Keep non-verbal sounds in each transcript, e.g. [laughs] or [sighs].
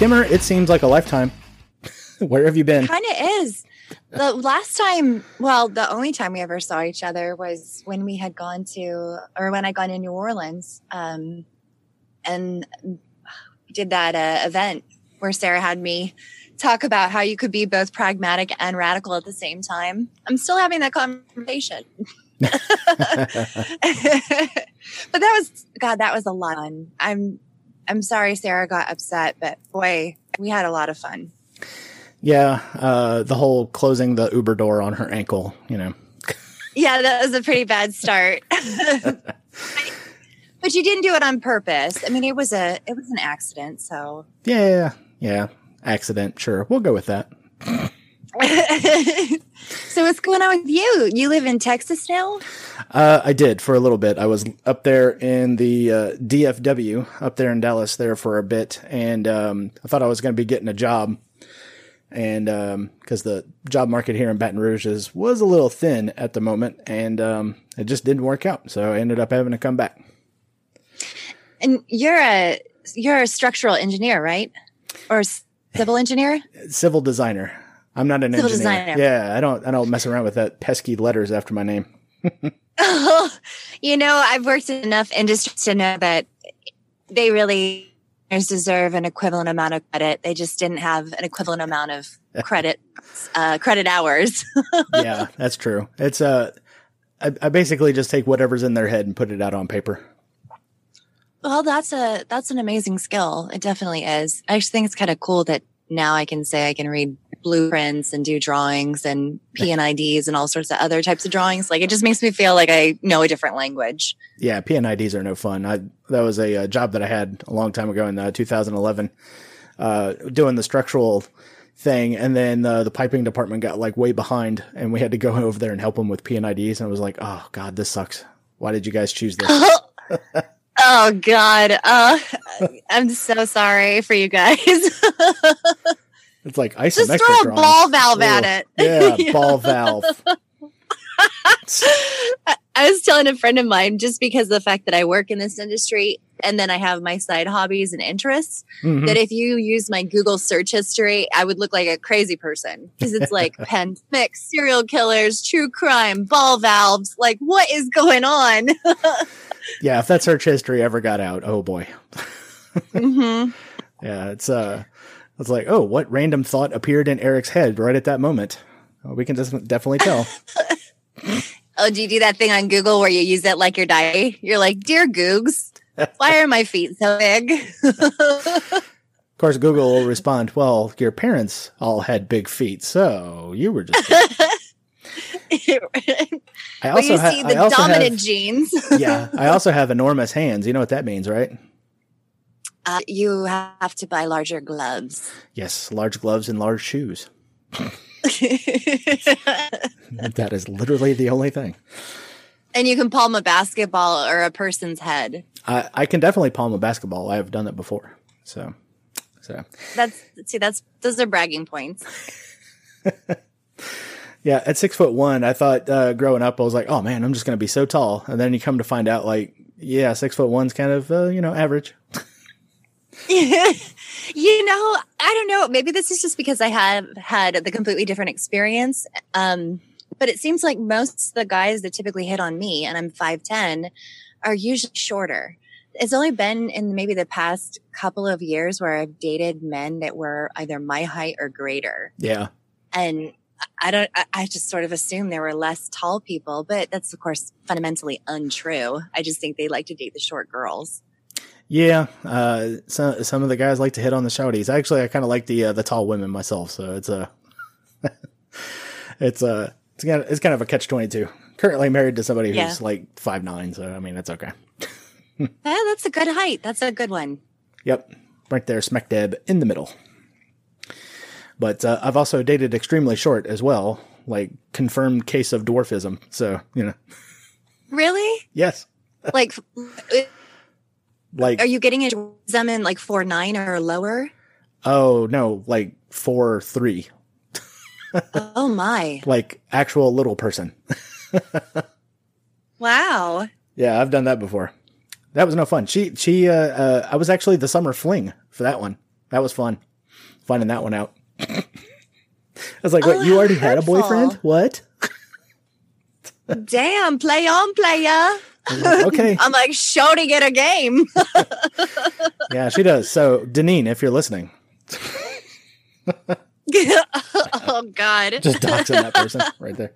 Kimmer, it seems like a lifetime. [laughs] Where have you been? Kind of is. The last time, well, the only time we ever saw each other was when we had gone to, or when I gone to New Orleans, um, and did that uh, event where Sarah had me talk about how you could be both pragmatic and radical at the same time. I'm still having that conversation. [laughs] [laughs] but that was God, that was a lot. I'm I'm sorry Sarah got upset, but boy, we had a lot of fun. Yeah, uh, the whole closing the Uber door on her ankle, you know. Yeah, that was a pretty bad start. [laughs] but you didn't do it on purpose. I mean, it was a it was an accident, so Yeah, yeah, accident. Sure, we'll go with that. [laughs] so what's going on with you? You live in Texas now? Uh, I did for a little bit. I was up there in the uh, DFW up there in Dallas there for a bit, and um, I thought I was going to be getting a job, and because um, the job market here in Baton Rouge is was a little thin at the moment, and um, it just didn't work out. So I ended up having to come back. And you're a you're a structural engineer, right? Or civil engineer? Civil designer. I'm not an Civil engineer. designer. Yeah, I don't I don't mess around with that pesky letters after my name. oh, [laughs] [laughs] you know, I've worked in enough industries to know that they really deserve an equivalent amount of credit. They just didn't have an equivalent amount of credit uh, credit hours. [laughs] yeah, that's true. It's uh I, I basically just take whatever's in their head and put it out on paper. well, that's a that's an amazing skill. It definitely is. I just think it's kind of cool that now I can say I can read blueprints and do drawings and P&IDs and all sorts of other types of drawings. Like it just makes me feel like I know a different language. Yeah, P&IDs are no fun. I that was a, uh job that I had a long time ago in uh, 2011, uh, doing the structural thing, and then uh, the piping department got like way behind, and we had to go [laughs] over there and help them with P&IDs, and I was like, oh god, this sucks. Why did you guys choose this? [laughs] Oh God. Uh, I'm so sorry for you guys. [laughs] It's like Just isometric throw a drawings. [laughs] ball valve at it. Yeah, ball valve. I- was telling a friend of mine just because of the fact that I work in this industry and then I have my side hobbies and interests Mhm. that if you use my Google search history, I would look like a crazy person because it's like [laughs] pandemic, serial killers, true crime, ball valves. Like, what is going on? [laughs] Yeah, if that search history ever got out, oh boy. hmm Yeah, it's uh, it's like, oh, what random thought appeared in Eric's head right at that moment? Well, we can just definitely tell. [laughs] Oh, do you do that thing on Google where you use it like your diary? You're like, dear Googs, why are my feet so big? Of course, Google will respond, well, your parents all had big feet, so you were just. [laughs] I also, you ha- see the dominant have, genes. [laughs] yeah, I also have enormous hands. You know what that means, right? Uh, you have to buy larger gloves. Yes, large gloves and large shoes. [laughs] That is literally the only thing. and you can palm a basketball or a person's head. I, I can definitely palm a basketball. I have done that before. So, so That's see, that's those are bragging points. [laughs] yeah, at six foot one, I thought uh, growing up, I was like, oh man, I'm just going to be so tall. And then you come to find out, like, yeah, six foot one's kind of, uh, you know, average. [laughs] you know, I don't know. Maybe this is just because I have had the completely different experience. Um, but it seems like most of the guys that typically hit on me, and I'm 5'10, are usually shorter. It's only been in maybe the past couple of years where I've dated men that were either my height or greater. Yeah. And I don't, I- I just sort of assume there were less tall people, but that's of course fundamentally untrue. I just think they like to date the short girls. Yeah. Uh, some, some of the guys like to hit on the shouties. Actually, I kind of like the, uh, the tall women myself. So it's a, [laughs] it's a, it's kind of, it's kind of a catch 22. Currently married to somebody who's Yeah. like five nine. So, I mean, that's okay. [laughs] Yeah, that's a good height. That's a good one. Yep, right there, smack dab in the middle. But uh, I've also dated extremely short as well, like confirmed case of dwarfism. So you know, Really? yes, Like, like are you getting into them in like four nine or lower? oh no, like four three, [laughs] Oh my! like actual little person. [laughs] Wow. Yeah, I've done that before. That was no fun. She she uh, uh I was actually the summer fling for that one. That was fun. finding that one out. [laughs] I was like, "What? Oh, you already how had a boyfriend? What?" Damn, play on, player. Like, okay, [laughs] I'm like, show to get a game. [laughs] yeah, she does. So, Deneen, if you're listening, [laughs] oh God. just doxing that person right there.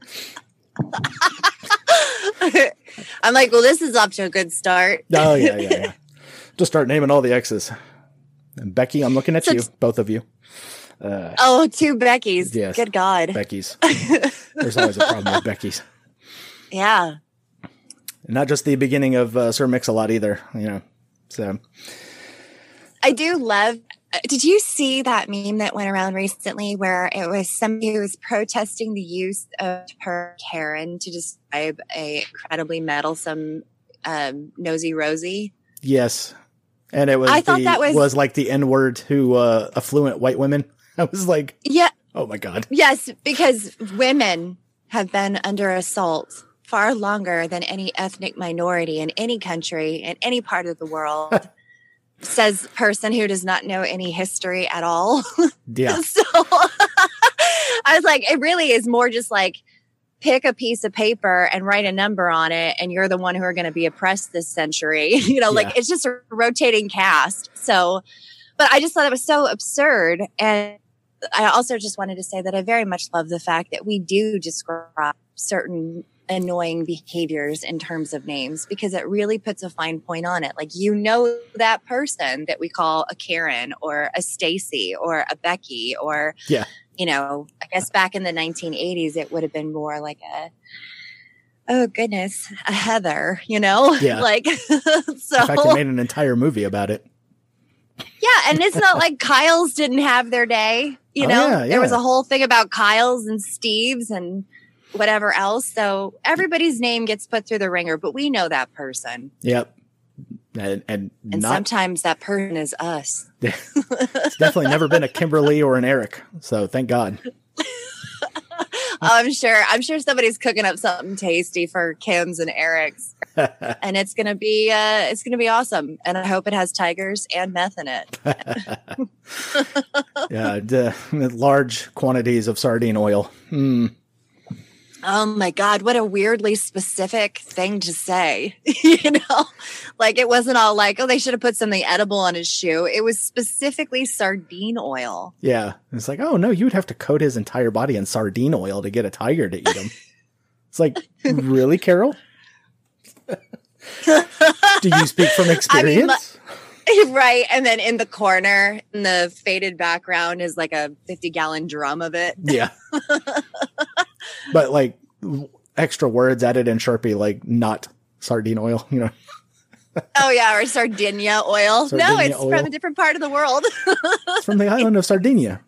I'm like, well, this is off to a good start. Oh yeah, yeah, yeah. Just start naming all the exes. And Becky, I'm looking at So you, it's- both of you. Uh, Oh, two Beckys. Yes. Good God. Becky's. There's always a problem with Becky's. yeah. Not just the beginning of uh, Sir Mix-a-Lot either, you know. So I do love. uh, Did you see that meme that went around recently where it was somebody who was protesting the use of her Karen to describe a incredibly meddlesome um, nosy Rosie? yes, and it was I thought the, that was- like the N word to uh, affluent white women. [laughs] I was like, Yeah. oh my god. Yes, because women have been under assault far longer than any ethnic minority in any country in any part of the world. [laughs] Says person who does not know any history at all. [laughs] Yeah, so [laughs] I was like, it really is more just like pick a piece of paper and write a number on it, and you're the one who are going to be oppressed this century. you know, Yeah. like it's just a rotating cast. So, but I just thought it was so absurd. And I also just wanted to say that I very much love the fact that we do describe certain annoying behaviors in terms of names because it really puts a fine point on it. Like you know that person that we call a Karen or a Stacy or a Becky or Yeah. you know, I guess back in the 1980s it would have been more like a oh goodness, a Heather, you know? [laughs] Yeah. like so [laughs] in fact, they made an entire movie about it. Yeah, and it's not like Kyle's didn't have their day. You Oh, know, yeah, there was a whole thing about Kyle's and Steve's and whatever else. So everybody's name gets put through the ringer, but we know that person. Yep, and and And not sometimes that person is us. [laughs] it's definitely never been a Kimberly or an Eric. So thank God. I'm sure I'm sure somebody's cooking up something tasty for Kim's and Eric's. [laughs] and it's gonna be uh it's gonna be awesome. And I hope it has tigers and meth in it. [laughs] yeah, d- large quantities of sardine oil. Hmm. Oh my God, what a weirdly specific thing to say. [laughs] you know, like it wasn't all like, oh, they should have put something edible on his shoe. It was specifically sardine oil. Yeah, it's like, oh no, you would have to coat his entire body in sardine oil to get a tiger to eat him. [laughs] it's like, really, Carole? [laughs] Do you speak from experience? i mean right. And then in the corner, in the faded background, is like a 50 gallon drum of it. yeah, but like extra words added in Sharpie, like not sardine oil. You know, Oh, yeah. Or sardinia oil. no, it's oil. from a different part of the world. it's from the island of Sardinia.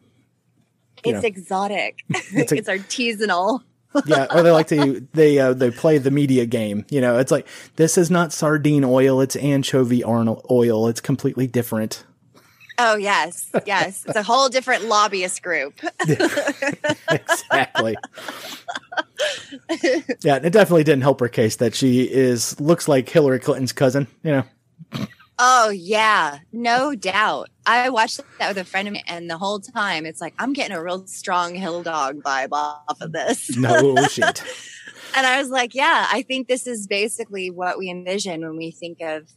You it's know. exotic, [laughs] It's it's, artisanal. yeah, or they like to they uh, they play the media game. You know, it's like this is not sardine oil; it's anchovy oil. It's completely different. Oh, yes. Yes. It's a whole different lobbyist group. [laughs] exactly. yeah, it definitely didn't help her case that she is looks like Hillary Clinton's cousin. You know, Oh yeah, no doubt. I watched that with a friend of mine, and the whole time it's like I'm getting a real strong hill dog vibe off of this. [laughs] no shit. [laughs] and I was like, yeah, I think this is basically what we envision when we think of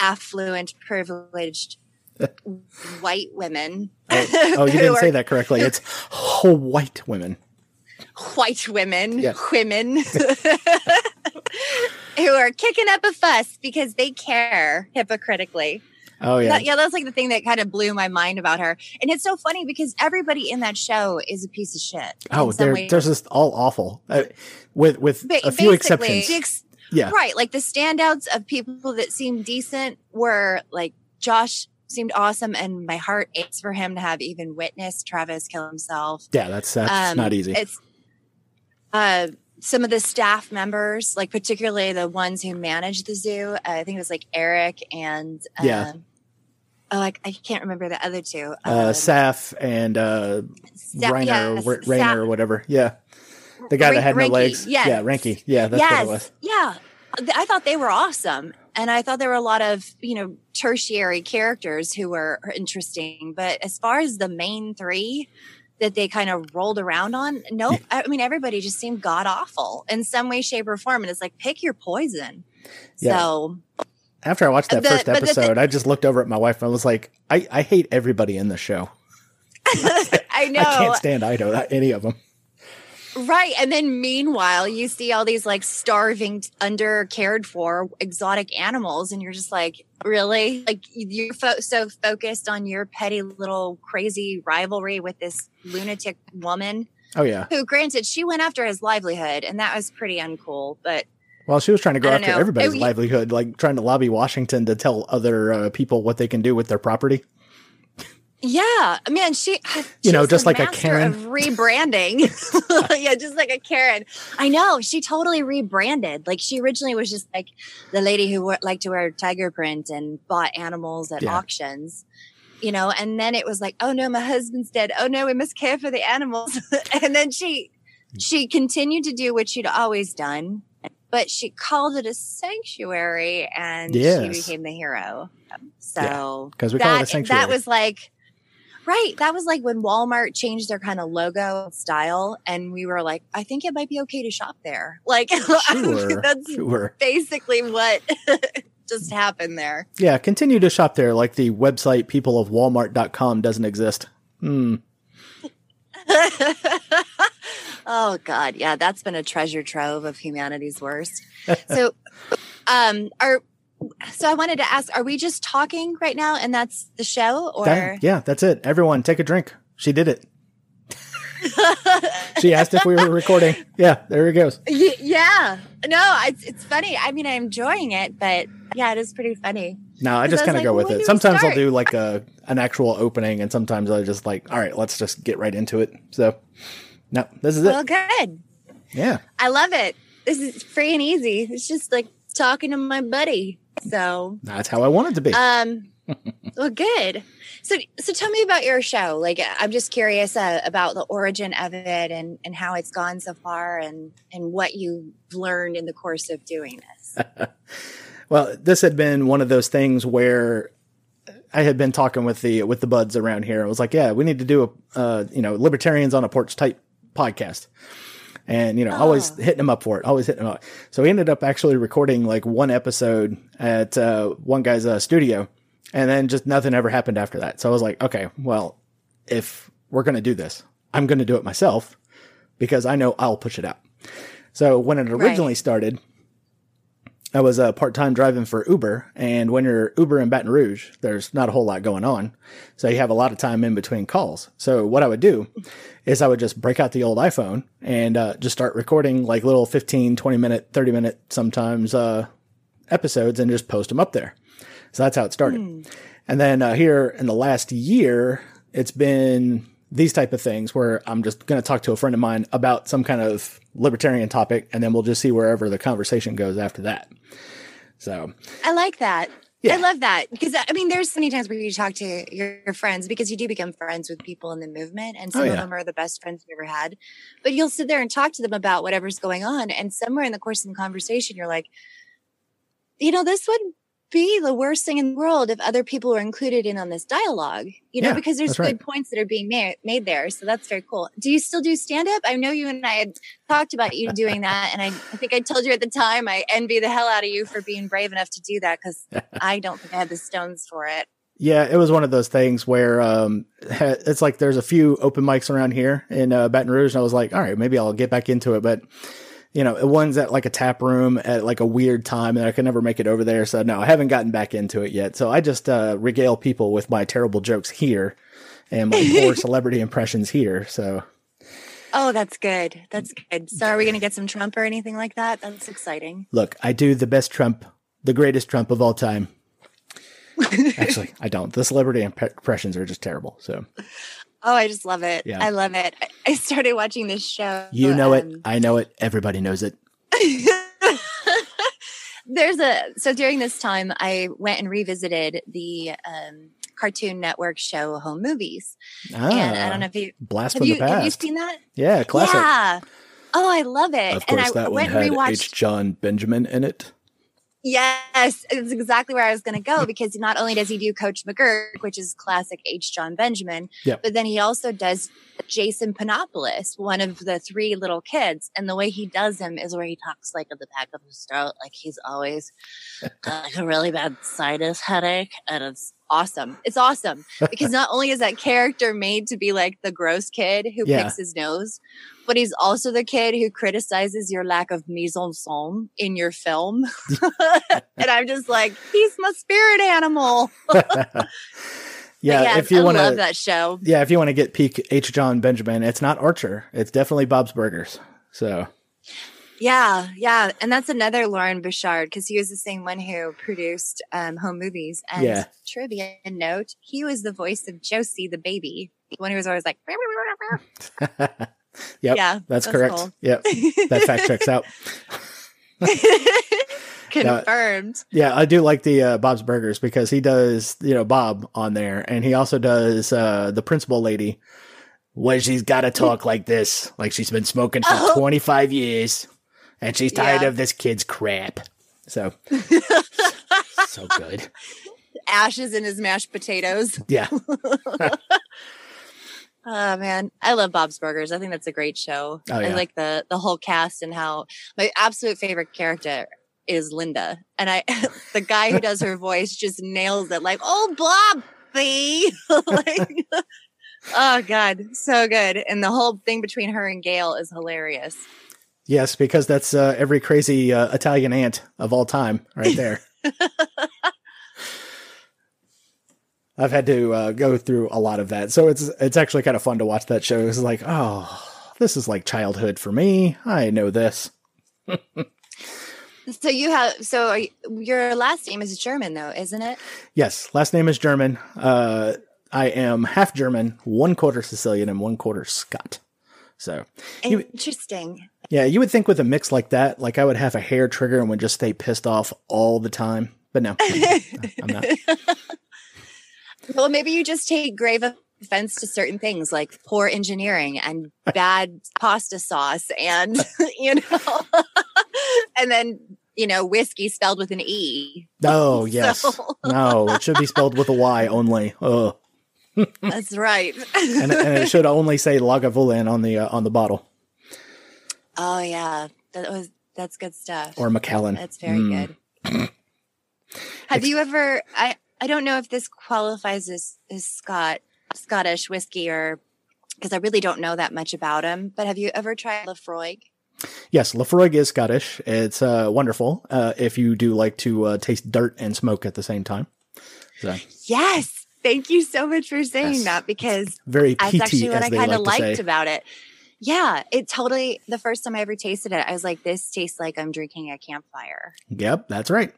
affluent, privileged white women. Oh, [laughs] oh, you didn't are say that correctly. It's whole white women. White women, Yeah. women [laughs] [laughs] who are kicking up a fuss because they care hypocritically. Oh yeah, That, yeah, that's like the thing that kind of blew my mind about her. And it's so funny because everybody in that show is a piece of shit. oh, they're way. they're just all awful. Uh, with with Ba- a few exceptions. ex- Yeah, Right. Like the standouts of people that seemed decent were like Josh seemed awesome. And my heart aches for him to have even witnessed Travis kill himself. yeah, that's that's Um, not easy. It's uh, some of the staff members, like particularly the ones who manage the zoo. Uh, I think it was like Eric and uh, Yeah. Oh, I, I can't remember the other two. Uh, Um, Saff and uh, Sa- Reiner, yes, or Sa- Rainer, or whatever. Yeah, the guy that Rank- had no legs. yes. Yeah, Reinke. Yeah, that's what it was. yeah. I thought they were awesome. And I thought there were a lot of you know tertiary characters who were interesting. But as far as the main three that they kind of rolled around on, nope. I mean, everybody just seemed god awful in some way, shape, or form. And it's like pick your poison. Yeah. So after I watched that the, first episode, I just looked over at my wife and I was like, I, I hate everybody in the show. [laughs] I know. [laughs] I can't stand Ido, any of them. Right. And then meanwhile, you see all these like starving, under cared for exotic animals. And you're just like, really? Like you're fo- so focused on your petty little crazy rivalry with this lunatic woman. Oh, yeah. Who, granted, she went after his livelihood and that was pretty uncool. But well, she was trying to go after know. everybody's it, livelihood, like trying to lobby Washington to tell other uh, people what they can do with their property. Yeah, man, [sighs] she, you know, just like a Karen [laughs] rebranding. [laughs] yeah, just like a Karen. I know she totally rebranded. Like she originally was just like the lady who liked to wear tiger print and bought animals at yeah. auctions. You know, and then it was like, oh no, my husband's dead. Oh no, we must care for the animals. [laughs] and then she mm. she continued to do what she'd always done, but she called it a sanctuary and yes. she became the hero. So because yeah, we call it a sanctuary. That was like Right. That was like when Walmart changed their kind of logo style. And we were like, I think it might be okay to shop there. Like, [laughs] sure, that's sure. basically what [laughs] just happened there. Yeah. Continue to shop there. Like the website peopleofwalmart.com doesn't exist. Hmm. [laughs] oh God. Yeah. That's been a treasure trove of humanity's worst. So, um, our, so I wanted to ask, are we just talking right now and that's the show or? That, yeah, that's it. Everyone take a drink. She did it. she asked if we were recording. Yeah, there it goes. Yeah. No, it's, it's funny. I mean, I'm enjoying it, but yeah, it is pretty funny. No, I just kind of like, go with it. Sometimes I'll do like a an actual opening, and sometimes I just like, all right, let's just get right into it. So, no, this is it. Well, good. Yeah, I love it. This is free and easy. It's just like talking to my buddy. So that's how I want it to be. Um, well, good. So, so tell me about your show. Like, I'm just curious uh, about the origin of it and and how it's gone so far, and and what you've learned in the course of doing this. [laughs] well, this had been one of those things where I had been talking with the with the buds around here. I was like, yeah, we need to do a uh, you know libertarians on a porch type podcast and you know, oh. always hitting him up for it, always hitting him up. So we ended up actually recording like one episode at uh, one guy's uh, studio, and then just nothing ever happened after that. So I was like, okay, well, if we're gonna do this, I'm gonna do it myself because I know I'll push it out. So when it originally right. started, I was uh, part time driving for Uber, and when you're Uber in Baton Rouge, there's not a whole lot going on, so you have a lot of time in between calls. So what I would do is I would just break out the old iPhone and uh, just start recording like little 15, 20 minute, 30 minute sometimes uh, episodes and just post them up there. So that's how it started. Mm. And then uh, here in the last year, it's been these type of things where I'm just going to talk to a friend of mine about some kind of libertarian topic, and then we'll just see wherever the conversation goes after that. So I like that. Yeah. I love that because I mean, there's so many times where you talk to your, your, friends because you do become friends with people in the movement, and some oh, yeah. of them are the best friends you ever had. But you'll sit there and talk to them about whatever's going on, and somewhere in the course of the conversation, you're like, you know, this would be the worst thing in the world if other people were included in on this dialogue, you know, yeah, because there's good right. points that are being made, made there. So that's very cool. Do you still do stand up? I know you and I had talked about you doing that. And I, I think I told you at the time, I envy the hell out of you for being brave enough to do that because [laughs] I don't think I had the stones for it. Yeah, it was one of those things where um, it's like there's a few open mics around here in uh, Baton Rouge, and I was like, all right, maybe I'll get back into it. But you know, one's at like a tap room at like a weird time and I could never make it over there. So no, I haven't gotten back into it yet. So I just uh, regale people with my terrible jokes here and my poor [laughs] celebrity impressions here. So. Oh, that's good. That's good. So are we going to get some Trump or anything like that? That's exciting. Look, I do the best Trump, the greatest Trump of all time. [laughs] Actually, I don't. The celebrity impressions are just terrible. So Oh, I just love it. Yeah. I love it. I started watching this show. You know um, it. I know it. Everybody knows it. [laughs] There's a so during this time I went and revisited the um, Cartoon Network show Home Movies. Ah, and I don't know if you Blast from you, the Past. Have you seen that? Yeah, classic. Yeah. Oh, I love it. Of course, and I that one had H. Jon Benjamin in it. Yes, it's exactly where I was going to go mm. because not only does he do Coach McGuirk, which is classic H. Jon Benjamin, Yep. but then he also does Jason Penopolis, one of the three little kids. And the way he does him is where he talks like at the back of his throat, like he's always [laughs] got like a really bad sinus headache. And it's awesome. It's awesome because not only is that character made to be like the gross kid who Yeah. picks his nose, but he's also the kid who criticizes your lack of mise en scène in your film. [laughs] and I'm just like, he's my spirit animal. [laughs] [laughs] But yeah, if you I want love to, that show. yeah, if you want to get peak H. Jon Benjamin, it's not Archer. It's definitely Bob's Burgers. So Yeah, yeah, and that's another Loren Bouchard because he was the same one who produced um, home movies. And Yeah. trivia note: he was the voice of Josie the baby, the one who was always like, [laughs] Yep, yeah, that's, correct. cool. Yep, that fact checks out. [laughs] [laughs] Confirmed. Yeah, I do like the uh, Bob's Burgers because he does, you know, Bob on there, and he also does uh, the principal lady when she's got to talk like this, like she's been smoking for Oh. 25 years, and she's tired Yeah. of this kid's crap. So, [laughs] so good. Ashes in his mashed potatoes. Yeah, [laughs] Oh man, I love Bob's Burgers. I think that's a great show. Oh, yeah. I like the the whole cast and how my absolute favorite character is Linda, and I [laughs] the guy who does her voice just nails it. Like, oh Bobby, like, oh god, so good. And the whole thing between her and Gayle is hilarious. Yes, because that's uh, every crazy uh, Italian aunt of all time, right [laughs] there. I've had to uh, go through a lot of that, so it's it's actually kind of fun to watch that show. It's like, oh, this is like childhood for me. I know this. [laughs] So you have so are you, your last name is German though, isn't it? Yes, last name is German. Uh, I am half German, one quarter Sicilian, and one quarter Scot. So, You- Interesting. Yeah, you would think with a mix like that, like I would have a hair trigger and would just stay pissed off all the time. But no, [laughs] I'm not. Well, maybe you just take grave offense to certain things like poor engineering and [laughs] bad pasta sauce and, [laughs] you know, and then, you know, whiskey spelled with an E. Oh, yes. So- No, it should be spelled with a Y only. Oh, That's right. and, and it should only say Lagavulin on the uh, on the bottle oh, yeah. That was, that's good stuff. or Macallan. That's very Mm. good. [clears throat] Have you ever, I, I don't know if this qualifies as, as Scott, Scottish whiskey or, because I really don't know that much about him, but have you ever tried Laphroaig? Yes, Laphroaig is Scottish. It's uh, wonderful uh, if you do like to uh, taste dirt and smoke at the same time. So Yes. Thank you so much for saying Yes. that because very that's peaty, actually what I kind like of to liked say. about it. Yeah, it totally, the first time I ever tasted it, I was like, this tastes like I'm drinking a campfire. Yep, that's right.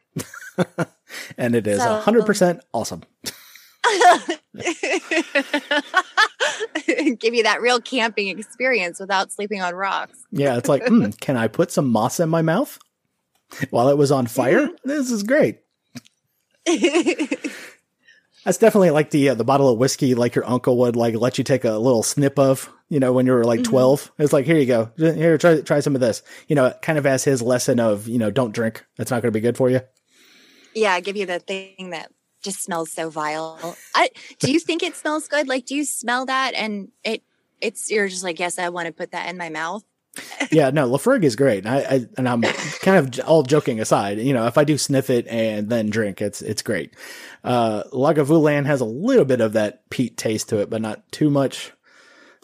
[laughs] and it is So- hundred percent awesome. [laughs] Give you that real camping experience without sleeping on rocks. Yeah, it's like, hmm, can I put some moss in my mouth while it was on fire? Mm-hmm. This is great. [laughs] That's definitely like the uh, the bottle of whiskey, like your uncle would like let you take a little snip of, you know, when you were like Mhm. twelve. It's like, here you go, here try try some of this. You know, kind of as his lesson of, you know, don't drink. That's not going to be good for you. yeah, give you the thing that just smells so vile. I, do you think it smells good? Like, do you smell that and it, it's, you're just like, yes, I want to put that in my mouth. Yeah, no, Laphroaig is great. I, I and I'm kind of all joking aside. You know, if I do sniff it and then drink, it's it's great. Uh, Lagavulin has a little bit of that peat taste to it, but not too much.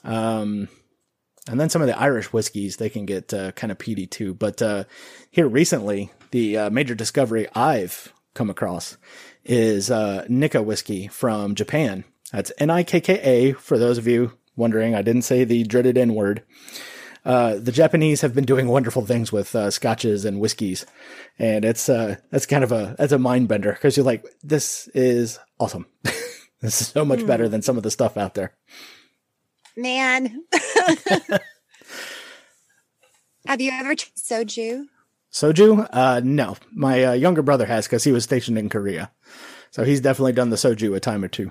Um, and then some of the Irish whiskeys they can get uh, kind of peaty too. But uh, here recently, the uh, major discovery I've come across is uh, Nikka whiskey from Japan. That's N I K K A. For those of you wondering, I didn't say the dreaded N word. Uh, the Japanese have been doing wonderful things with uh, scotches and whiskeys, and it's uh, that's kind of a that's a mind bender because you're like, this is awesome. [laughs] this is so much better than some of the stuff out there. Man. [laughs] Have you ever tried soju? Soju? Uh, no, my uh, younger brother has because he was stationed in Korea, so he's definitely done the soju a time or two.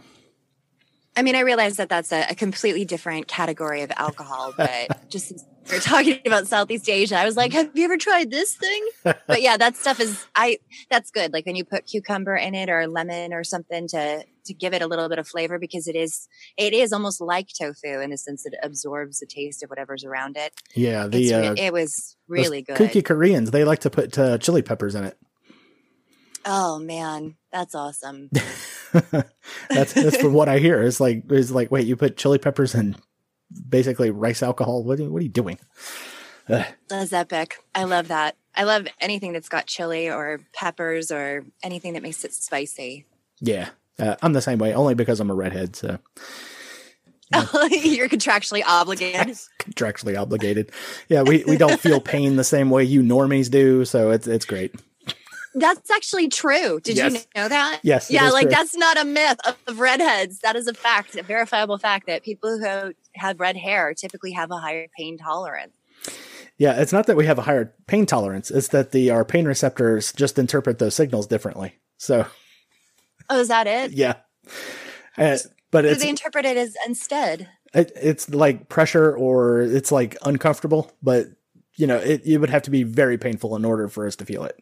I mean, I realize that that's a, a completely different category of alcohol, [laughs] but just since we're talking about Southeast Asia, I was like, have you ever tried this thing? But yeah, that stuff is I that's good. Like when you put cucumber in it or lemon or something to to give it a little bit of flavor because it is it is almost like tofu in the sense that it absorbs the taste of whatever's around it. Yeah, the uh, it was really good. kooky Koreans they like to put uh, chili peppers in it. Oh man, that's awesome. [laughs] [laughs] that's that's from what I hear. It's like it's like wait, you put chili peppers and basically rice alcohol. What are, what are you doing? Ugh. That's epic. I love that. I love anything that's got chili or peppers or anything that makes it spicy. yeah, uh, I'm the same way. Only because I'm a redhead, so [laughs] You're contractually obligated. [laughs] contractually obligated. Yeah, we, we don't feel pain the same way you normies do, so it's it's great. That's actually true. Did you know that? Yes, Yeah, like true. that's not a myth of, redheads. That is a fact, a verifiable fact that people who have red hair typically have a higher pain tolerance. Yeah, it's not that we have a higher pain tolerance; it's that the our pain receptors just interpret those signals differently. So Oh, is that it? yeah, Uh, but Do they interpret it as instead? it, it's like pressure or it's like uncomfortable, but you know it, it would have to be very painful in order for us to feel it.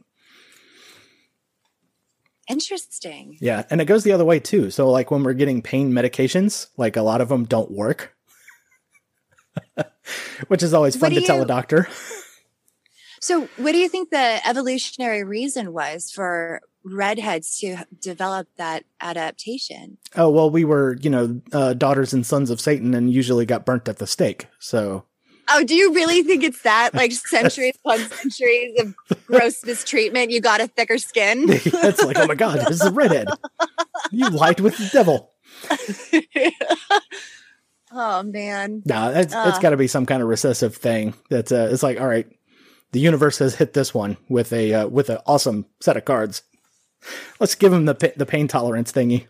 Interesting. Yeah, and it goes the other way too. So like when we're getting pain medications, like a lot of them don't work. [laughs] Which is always fun to tell a doctor. So, what do you think the evolutionary reason was for redheads to develop that adaptation? Oh, well, we were, you know, uh, daughters and sons of Satan and usually got burnt at the stake. So, Oh, do you really think it's that? Like centuries upon centuries of gross mistreatment, you got a thicker skin? [laughs] it's like, oh my God, this is a redhead. You lied with the devil. [laughs] oh man. No, it's, it's Uh. got to be some kind of recessive thing. That's uh, it's like, all right, the universe has hit this one with a uh, with an awesome set of cards. Let's give him the the pain tolerance thingy.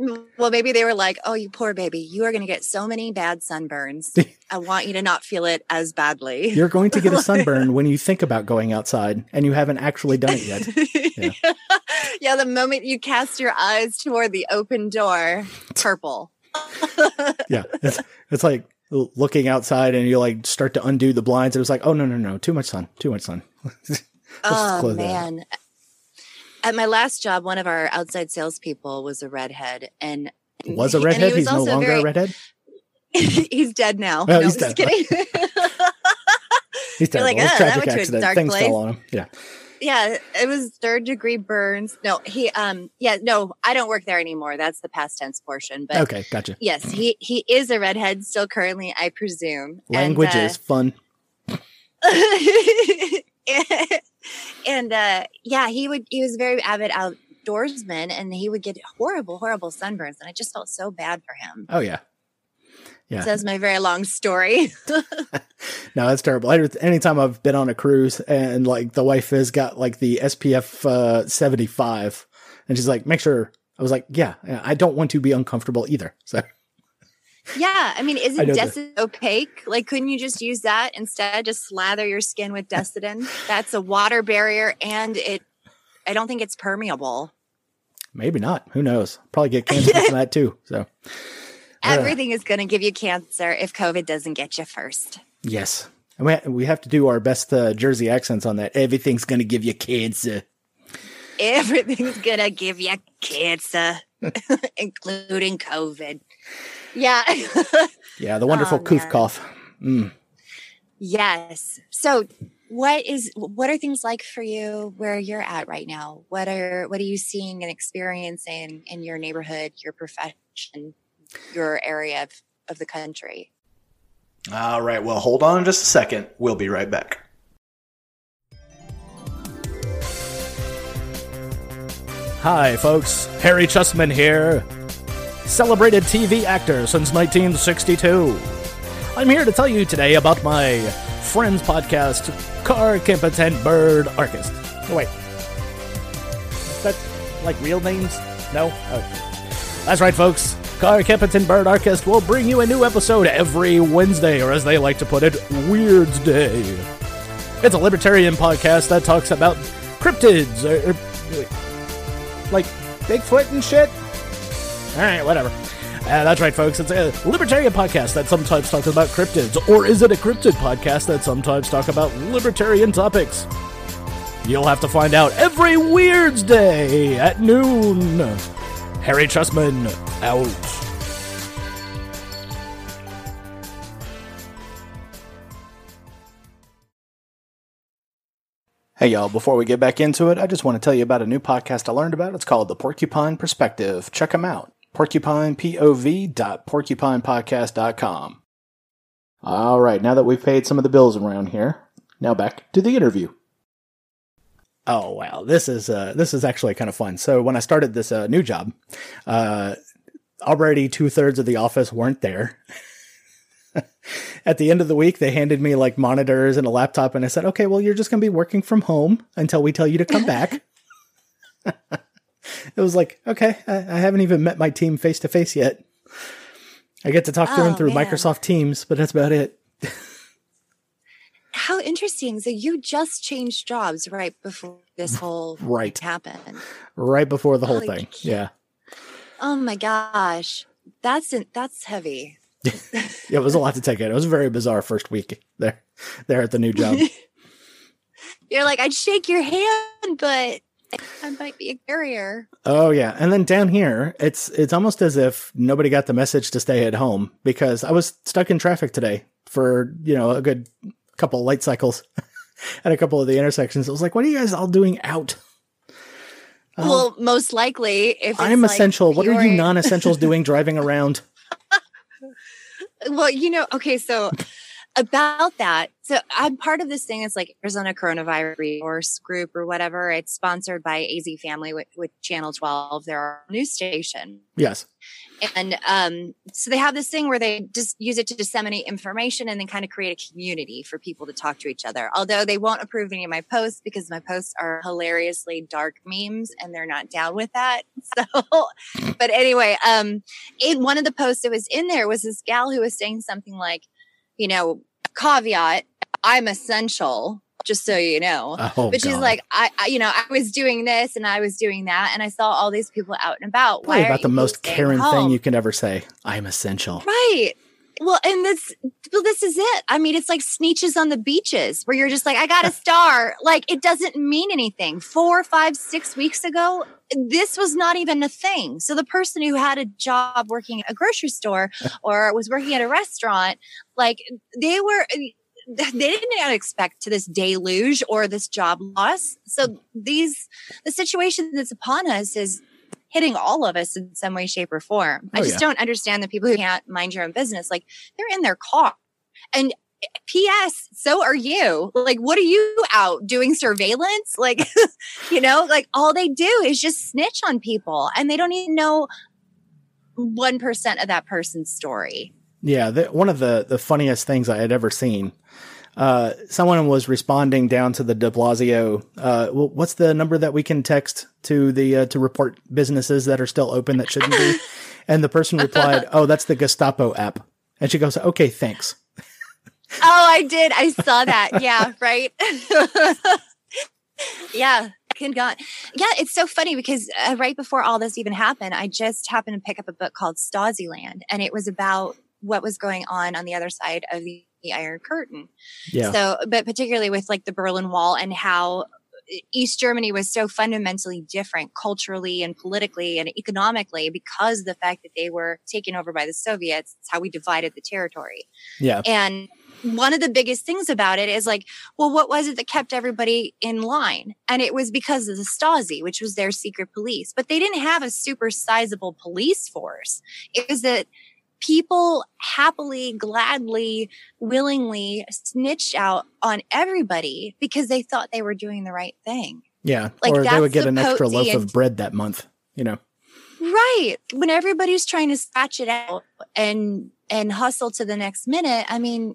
Mm, well, maybe they were like, "Oh, you poor baby, you are going to get so many bad sunburns. [laughs] I want you to not feel it as badly." You're going to get a [laughs] sunburn when you think about going outside, and you haven't actually done it yet. yeah. [laughs] the moment you cast your eyes toward the open door, purple. Yeah, it's it's like looking outside, and you like start to undo the blinds, It was like, oh no no no, too much sun, too much sun. oh man. that. At my last job, one of our outside salespeople was a redhead, and Was a redhead? was He's no longer very- a redhead. [laughs] he's dead now. Oh, no, he's just dead. kidding. [laughs] He's terrible. like, it "Oh, that tragic went to a accident. dark Things place." fell on him. Yeah. yeah, it was third degree burns. No, he um yeah, no, I don't work there anymore. That's the past tense portion. But Okay, gotcha. yes, he he is a redhead still currently, I presume. Language and, uh, is fun. [laughs] and uh yeah, he would he was a very avid outdoorsman and he would get horrible, horrible sunburns. And I just felt so bad for him. Oh yeah. Yeah. So that's my very long story. [laughs] No, that's terrible. Anytime I've been on a cruise and like the wife has got like the SPF uh, 75 and she's like, make sure. I was like, yeah, I don't want to be uncomfortable either. So yeah. I mean, isn't. Desitin opaque? Like, couldn't you just use that instead? Just slather your skin with Desitin? That's a water barrier and it, I don't think it's permeable. maybe not. Who knows? Probably get cancer from [laughs] that too. So Everything is going to give you cancer if COVID doesn't get you first. yes. And we, ha- we have to do our best uh, Jersey accents on that. Everything's going to give you cancer. Everything's going to give you cancer, [laughs] including COVID. Yeah. [laughs] Yeah, the wonderful Oh, coof cough. Mm. yes. So, what is what are things like for you where you're at right now? What are what are you seeing and experiencing in your neighborhood, your profession, your area of, of the country? All right. Well, hold on just a second. We'll be right back. Hi, folks. Harry Chusman here. Celebrated TV actor since 1962. I'm here to tell you today about my friend's podcast, Car Competent Bird Archist. Oh, wait. Is that like real names? No? Oh. That's right, folks. Car Competent Bird Archist will bring you a new episode every Wednesday, or as they like to put it, Weird's Day. It's a libertarian podcast that talks about cryptids, or, or- like Bigfoot and shit. All right, whatever. Uh, that's right, folks. It's a libertarian podcast that sometimes talks about cryptids. Or is it a cryptid podcast that sometimes talk about libertarian topics? You'll have to find out every Weirds Day at noon. Harry Trussman, out. Hey y'all, before we get back into it, I just want to tell you about a new podcast I learned about. It's called The Porcupine Perspective. Check them out. PorcupinePOV.porcupinepodcast.com. All right, now that we've paid some of the bills around here, now back to the interview. Oh wow, this is uh, this is actually kind of fun. So when I started this uh, new job, uh, already two thirds of the office weren't there. [laughs] At the end of the week, they handed me like monitors and a laptop, and I said, "Okay, well, you're just going to be working from home until we tell you to come back." [laughs] it was like, okay, I, I, haven't even met my team face to face yet. I get to talk to oh, them through man. Microsoft Teams, but that's about it. How interesting! So you just changed jobs right before this [laughs] whole right happened, right before the whole thing. Yeah. Oh my gosh, that's that's heavy. [laughs] yeah, it was a lot to take in. It was a very bizarre first week there, there at the new job. [laughs] You're like, I'd shake your hand, but I might be a carrier. Oh yeah, and then down here, it's it's almost as if nobody got the message to stay at home because I was stuck in traffic today for you know a good couple light cycles [laughs] at a couple of the intersections. I was like, what are you guys all doing out? Well, um, most likely, if I'm essential, like what are you non-essentials doing [laughs] driving around? well, you know, okay, so about that, so I'm part of this thing. It's like Arizona Coronavirus Resource Group or whatever. It's sponsored by AZ Family with, with Channel 12, their news station. Yes. And um, so they have this thing where they just use it to disseminate information and then kind of create a community for people to talk to each other. Although they won't approve any of my posts because my posts are hilariously dark memes and they're not down with that. [laughs] So, but anyway, um, in one of the posts that was in there was this gal who was saying something like, you know, caveat, I'm essential just so you know. Oh, but she's God. like, I, I, you know, I was doing this and I was doing that, and I saw all these people out and about. Probably Why about the most Karen thing you can ever say. I'm essential. Right. Well, and this, well, this is it. I mean, it's like Sneetches on the beaches where you're just like, I got a [laughs] star. like, it doesn't mean anything. Four, five, six weeks ago, this was not even a thing. So the person who had a job working at a grocery store [laughs] or was working at a restaurant, like, they were, they didn't expect to this deluge or this job loss. So these, the situation that's upon us is hitting all of us in some way, shape, or form. Oh, I just yeah. don't understand the people who can't mind your own business. Like they're in their car. And P.S. So are you. Like, what are you out doing surveillance? Like, [laughs] you know, like all they do is just snitch on people and they don't even know 1% of that person's story. Yeah. The, one of the, the funniest things I had ever seen uh, someone was responding down to the De Blasio. Uh, what's the number that we can text to the uh, to report businesses that are still open that shouldn't be? [laughs] And the person replied, "Oh, that's the Gestapo app." And she goes, "Okay, thanks." oh, I did. I saw that. Yeah, right. [laughs] yeah, can God. Yeah, it's so funny because uh, right before all this even happened, I just happened to pick up a book called Stasiland, and it was about what was going on on the other side of the the Iron Curtain. Yeah. So, but particularly with like the Berlin Wall and how eh, East Germany was so fundamentally different culturally and politically and economically because the fact that they were taken over by the Soviets. It's how we divided the territory. Yeah. And one of the biggest things about it is like, well, what was it that kept everybody in line? And it was because of the Stasi, which was their secret police. But they didn't have a super sizable police force. It was that people happily, gladly, willingly snitched out on everybody because they thought they were doing the right thing. Yeah. Like or they would get the an extra loaf of bread that month, you know. Right. When everybody's trying to scratch it out and and hustle to the next minute, I mean,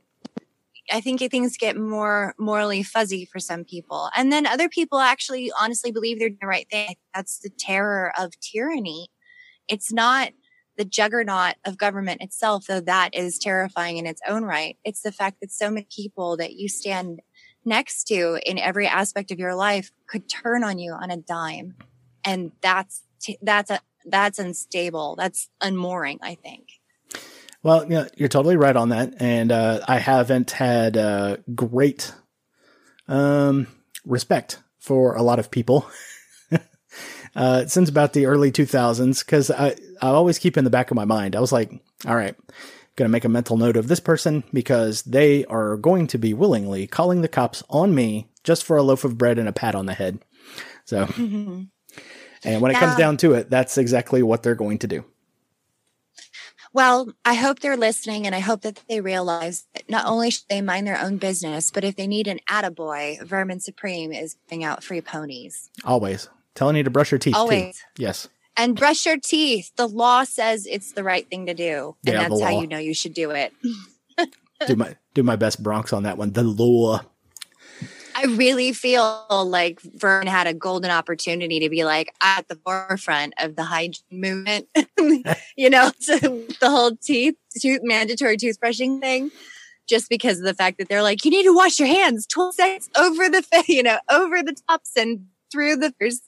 I think things get more morally fuzzy for some people. And then other people actually honestly believe they're doing the right thing. That's the terror of tyranny. It's not the juggernaut of government itself, though that is terrifying in its own right, it's the fact that so many people that you stand next to in every aspect of your life could turn on you on a dime. And that's, t- that's a, that's unstable. That's unmooring, I think. Well, yeah, you're totally right on that. And uh, I haven't had uh, great um, respect for a lot of people [laughs] uh, since about the early 2000s because I, I always keep in the back of my mind, I was like, all right, going to make a mental note of this person because they are going to be willingly calling the cops on me just for a loaf of bread and a pat on the head. So, mm-hmm. and when it comes down to it, that's exactly what they're going to do. Well, I hope they're listening and I hope that they realize that not only should they mind their own business, but if they need an attaboy, Vermin Supreme is giving out free ponies. Always. Telling you to brush your teeth. Always. Too. Yes. And brush your teeth. The law says it's the right thing to do. And yeah, that's how you know you should do it. [laughs] do my do my best Bronx on that one. The law. I really feel like Vern had a golden opportunity to be like at the forefront of the hygiene movement, [laughs] you know, so [laughs] the whole teeth, tooth, mandatory toothbrushing thing, just because of the fact that they're like, you need to wash your hands 12 seconds over the, you know, over the tops and through the first.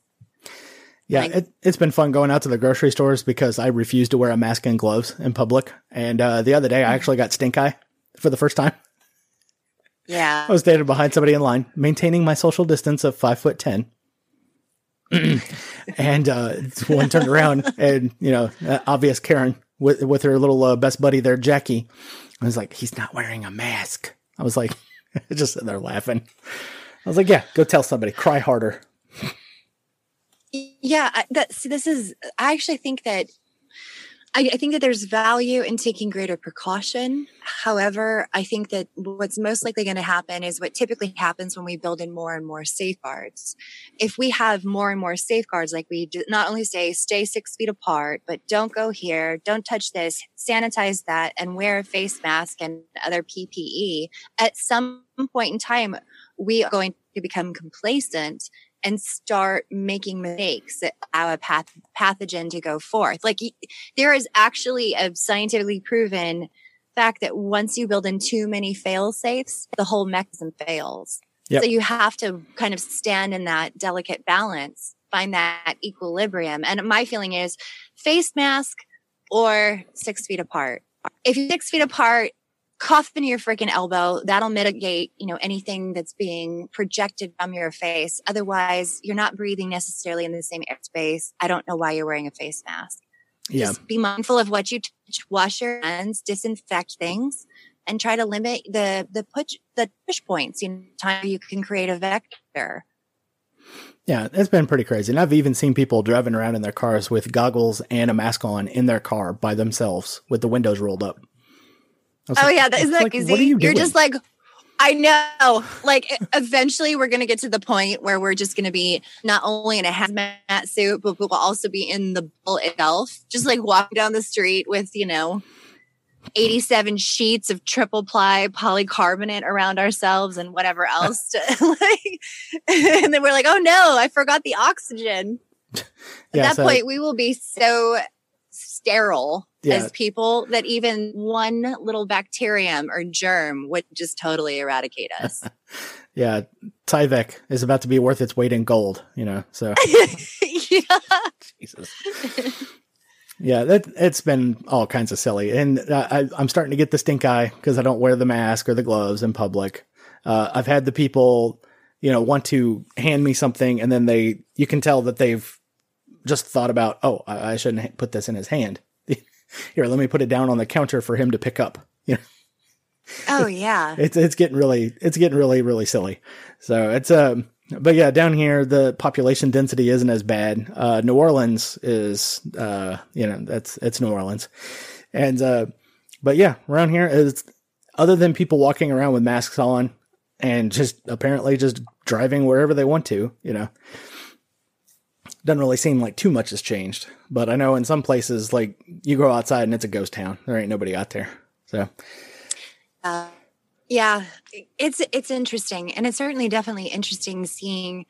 Yeah, like, it, has been fun going out to the grocery stores because I refuse to wear a mask and gloves in public. And uh, the other day, I actually got stink eye for the first time. Yeah. [laughs] I was standing behind somebody in line, maintaining my social distance of five foot ten. [clears throat] and uh, one turned around and, you know, uh, obvious Karen with, with her little uh, best buddy there, Jackie. I was like, he's not wearing a mask. I was like, [laughs] just sitting there laughing. I was like, yeah, go tell somebody, cry harder. Yeah, that, this is, I actually think that I, I, think that there's value in taking greater precaution. However, I think that what's most likely going to happen is what typically happens when we build in more and more safeguards. If we have more and more safeguards, like we not only say stay six feet apart, but don't go here, don't touch this, sanitize that, and wear a face mask and other PPE, at some point in time, we are going to become complacent and start making mistakes that allow a path, pathogen to go forth. Like there is actually a scientifically proven fact that once you build in too many fail safes, the whole mechanism fails. Yep. So you have to kind of stand in that delicate balance, find that equilibrium. And my feeling is face mask or six feet apart. If you're six feet apart, cough into your freaking elbow. That'll mitigate, you know, anything that's being projected from your face. Otherwise, you're not breathing necessarily in the same airspace. I don't know why you're wearing a face mask. Yeah. Just be mindful of what you touch, wash your hands, disinfect things, and try to limit the the push the push points. You know, time you can create a vector. Yeah, it's been pretty crazy. And I've even seen people driving around in their cars with goggles and a mask on in their car by themselves with the windows rolled up. Oh like, yeah, that, isn't that like, easy? What are you doing? You're just like, I know. Like eventually we're gonna get to the point where we're just gonna be not only in a hazmat suit, but we'll also be in the bull itself. Just like walking down the street with, you know, 87 sheets of triple ply polycarbonate around ourselves and whatever [laughs] else to, [laughs] like and then we're like, oh no, I forgot the oxygen. At yeah, that so, point we will be so sterile yeah. as people that even one little bacterium or germ would just totally eradicate us. [laughs] yeah, Tyvek is about to be worth its weight in gold, you know. So [laughs] yeah. Jesus. Yeah, that it's been all kinds of silly, and I, am starting to get the stink eye because I don't wear the mask or the gloves in public. Uh, I've had the people, you know, want to hand me something, and then they, you can tell that they've just thought about, oh, I, I shouldn't put this in his hand, [laughs] here, let me put it down on the counter for him to pick up. You know? Oh yeah. it's it's getting really it's getting really really silly. So it's um but yeah, down here the population density isn't as bad. Uh, New Orleans is uh you know that's it's New Orleans, and uh but yeah, around here is other than people walking around with masks on and just apparently just driving wherever they want to, you know doesn't really seem like too much has changed. But I know in some places, like you go outside and it's a ghost town. There ain't nobody out there. So, uh, yeah, it's it's interesting, and it's certainly definitely interesting seeing,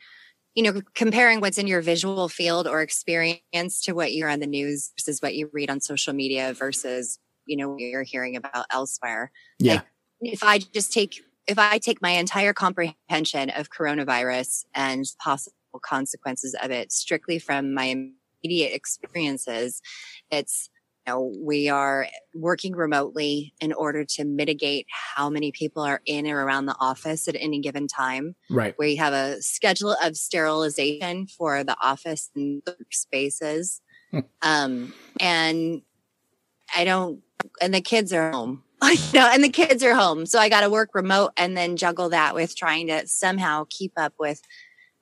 you know, comparing what's in your visual field or experience to what you're on the news versus what you read on social media versus you know what you're hearing about elsewhere. Yeah, like, if I just take if I take my entire comprehension of coronavirus and possible consequences of it strictly from my immediate experiences. It's you know, we are working remotely in order to mitigate how many people are in or around the office at any given time. Right. We have a schedule of sterilization for the office and spaces. Hmm. um, and I don't, and the kids are home. [laughs] you know, and the kids are home. So I got to work remote and then juggle that with trying to somehow keep up with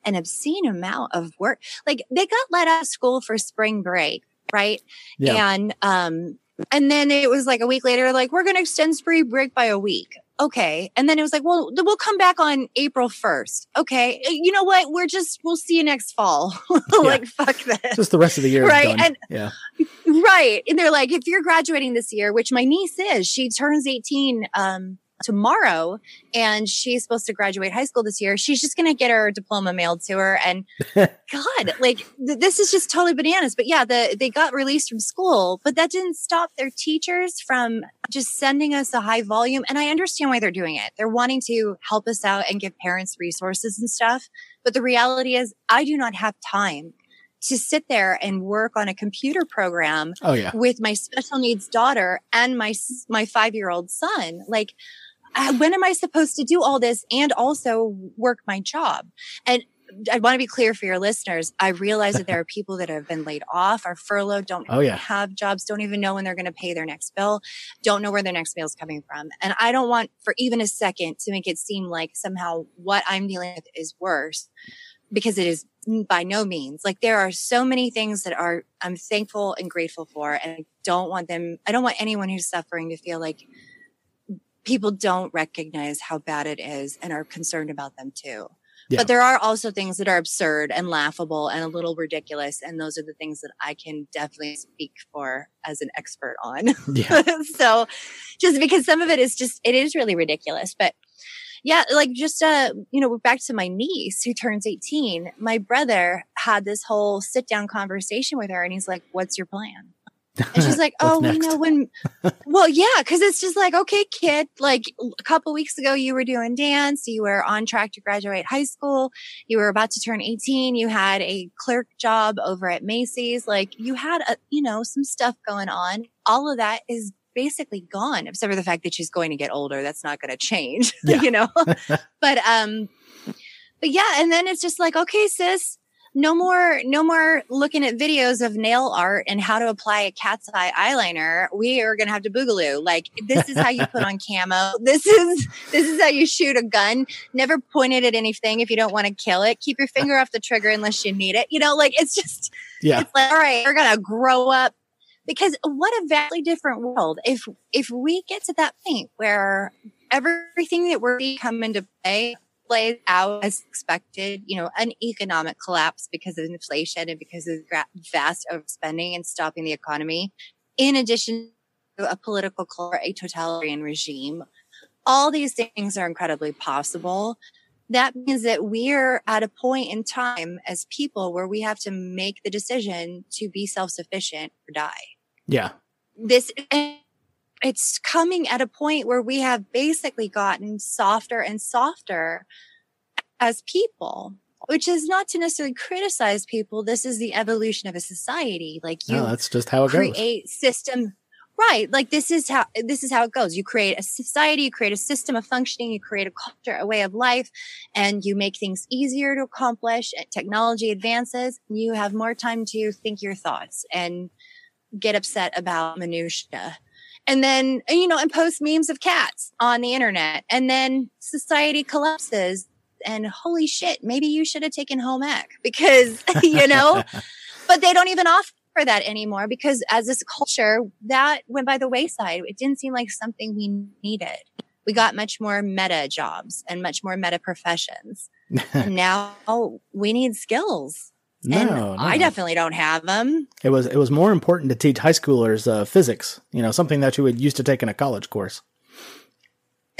an obscene amount of work. Like they got let out of school for spring break, right? Yeah. And um and then it was like a week later, like we're gonna extend spring break by a week. Okay. And then it was like, well, we'll come back on April 1st. Okay. Uh, You know what? We're just we'll see you next fall. [laughs] like fuck this. Just the rest of the year. Right, and- yeah. Right. And they're like, if you're graduating this year, which my niece is, she turns 18 um, tomorrow and she's supposed to graduate high school this year. She's just going to get her diploma mailed to her. And [laughs] God, like th- this is just totally bananas. But yeah, the, they got released from school, but that didn't stop their teachers from just sending us a high volume. And I understand why they're doing it. They're wanting to help us out and give parents resources and stuff. But the reality is I do not have time to sit there and work on a computer program Oh yeah. with my special needs daughter and my my 5-year-old son like uh, when am i supposed to do all this and also work my job and I want to be clear for your listeners. I realize that there are people that have been laid off, are furloughed, don't Oh yeah. have jobs, don't even know when they're going to pay their next bill, don't know where their next meal is coming from. And I don't want for even a second to make it seem like somehow what I'm dealing with is worse because it is by no means. Like there are so many things that are I'm thankful and grateful for and I don't want them I don't want anyone who's suffering to feel like people don't recognize how bad it is and are concerned about them too. Yeah. But there are also things that are absurd and laughable and a little ridiculous. And those are the things that I can definitely speak for as an expert on. [laughs] Yeah. [laughs] so just because some of it is just, it is really ridiculous. But yeah, like just, uh, you know, back to my niece who turns 18, my brother had this whole sit down conversation with her and he's like, what's your plan? [laughs] And she's like, "Oh, we know when." [laughs] well, yeah, because it's just like, okay, kid. Like a couple weeks ago, you were doing dance. You were on track to graduate high school. You were about to turn eighteen. You had a clerk job over at Macy's. Like you had, a, you know, some stuff going on. All of that is basically gone, except for the fact that she's going to get older. That's not going to change, [laughs] Yeah. you know. but um, but yeah, and then it's just like, okay, sis no more no more looking at videos of nail art and how to apply a cat's eye eyeliner. We are going to have to boogaloo. Like this is how you put on [laughs] camo. This is this is how you shoot a gun. Never point it at anything if you don't want to kill it. Keep your finger off the trigger unless you need it. You know like it's just Yeah. it's like all right we're going to grow up. Because what a vastly different world if if we get to that point where everything that we're coming come into play plays out as expected, you know, an economic collapse because of inflation and because of vast overspending and stopping the economy, in addition to a political or a totalitarian regime. All these things are incredibly possible. That means that we're at a point in time as people where we have to make the decision to be self-sufficient or die Yeah. this it's coming at a point where we have basically gotten softer and softer as people which is not to necessarily criticize people. This is the evolution of a society. Like you No, that's just how it goes. create system right like this is how this is how it goes. You create a society you create a system of functioning you create a culture a way of life and you make things easier to accomplish and technology advances you have more time to think your thoughts and get upset about minutia and then you know and post memes of cats on the internet. And then society collapses and holy shit maybe you should have taken home ec [laughs] because you [laughs] know? But they don't even offer that anymore because as this culture that went by the wayside. It didn't seem like something we needed. We got much more meta jobs and much more meta professions. [laughs] Now we need skills and no, i definitely don't have them It was it was more important to teach high schoolers uh, physics. You know, something that you would used to take in a college course. [laughs]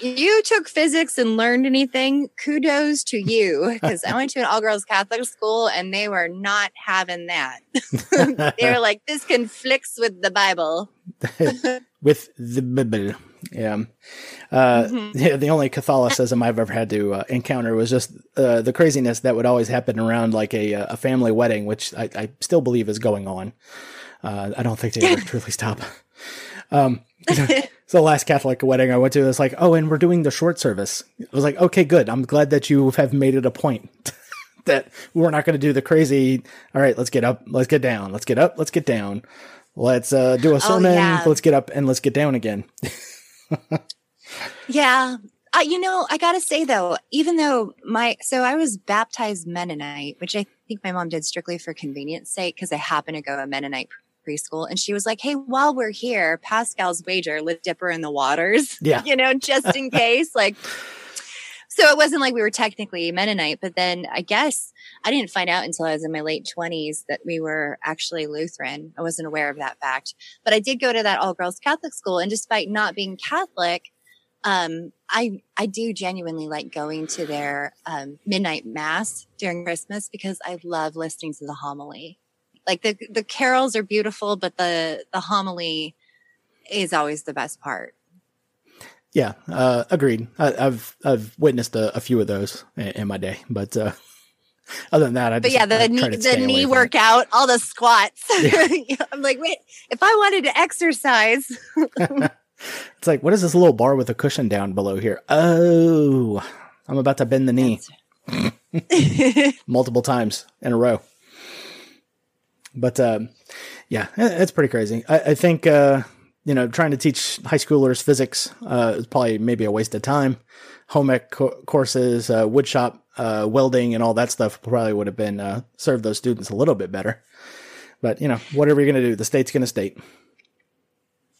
you took physics and learned anything, kudos to you. Because I went to an all girls Catholic school and they were not having that. [laughs] they were like, this conflicts with the Bible. [laughs] with the Bible. Yeah. Uh, mm-hmm. [laughs] yeah, the only Catholicism I've ever had to uh, encounter was just uh, the craziness that would always happen around like a, a family wedding, which I, I still believe is going on. Uh, I don't think they ever [laughs] truly stop. Um, so the last Catholic wedding I went to, was like, oh, and we're doing the short service. I was like, okay, good. I'm glad that you have made it a point [laughs] that we're not going to do the crazy. All right, let's get up, let's get down, let's get up, let's get down. Let's uh, do a oh, sermon. Oh, yeah. Let's get up and let's get down again. Yeah. Uh, you know, I got to say though, even though my, so I was baptized Mennonite, which I think my mom did strictly for convenience sake because I happened to go to Mennonite preschool. And she was like, Hey, while we're here, Pascal's wager, let's dip her in the waters. Yeah. [laughs] you know, just in case. Like, so it wasn't like we were technically Mennonite, but then I guess I didn't find out until I was in my late 20s that we were actually Lutheran. I wasn't aware of that fact. But I did go to that all girls Catholic school. And despite not being Catholic, um, I I do genuinely like going to their um, midnight mass during Christmas because I love listening to the homily. Like the the carols are beautiful, but the the homily is always the best part. Yeah, uh, agreed. I, have I've witnessed a, a, few of those in, in my day, but uh, [laughs] other than that, I. But yeah, the knee, the knee workout, all the squats. [laughs] Yeah. I'm like, wait, if I wanted to exercise. [laughs] it's like, what is this little bar with a cushion down below here? Oh, I'm about to bend the knee multiple times in a row. But um, yeah, it's pretty crazy. I, I think uh, you know trying to teach high schoolers physics uh, is probably maybe a waste of time. Home ec co- courses, uh, woodshop, uh, welding, and all that stuff probably would have been uh, served those students a little bit better. But you know, whatever you're going to do, the state's going to state.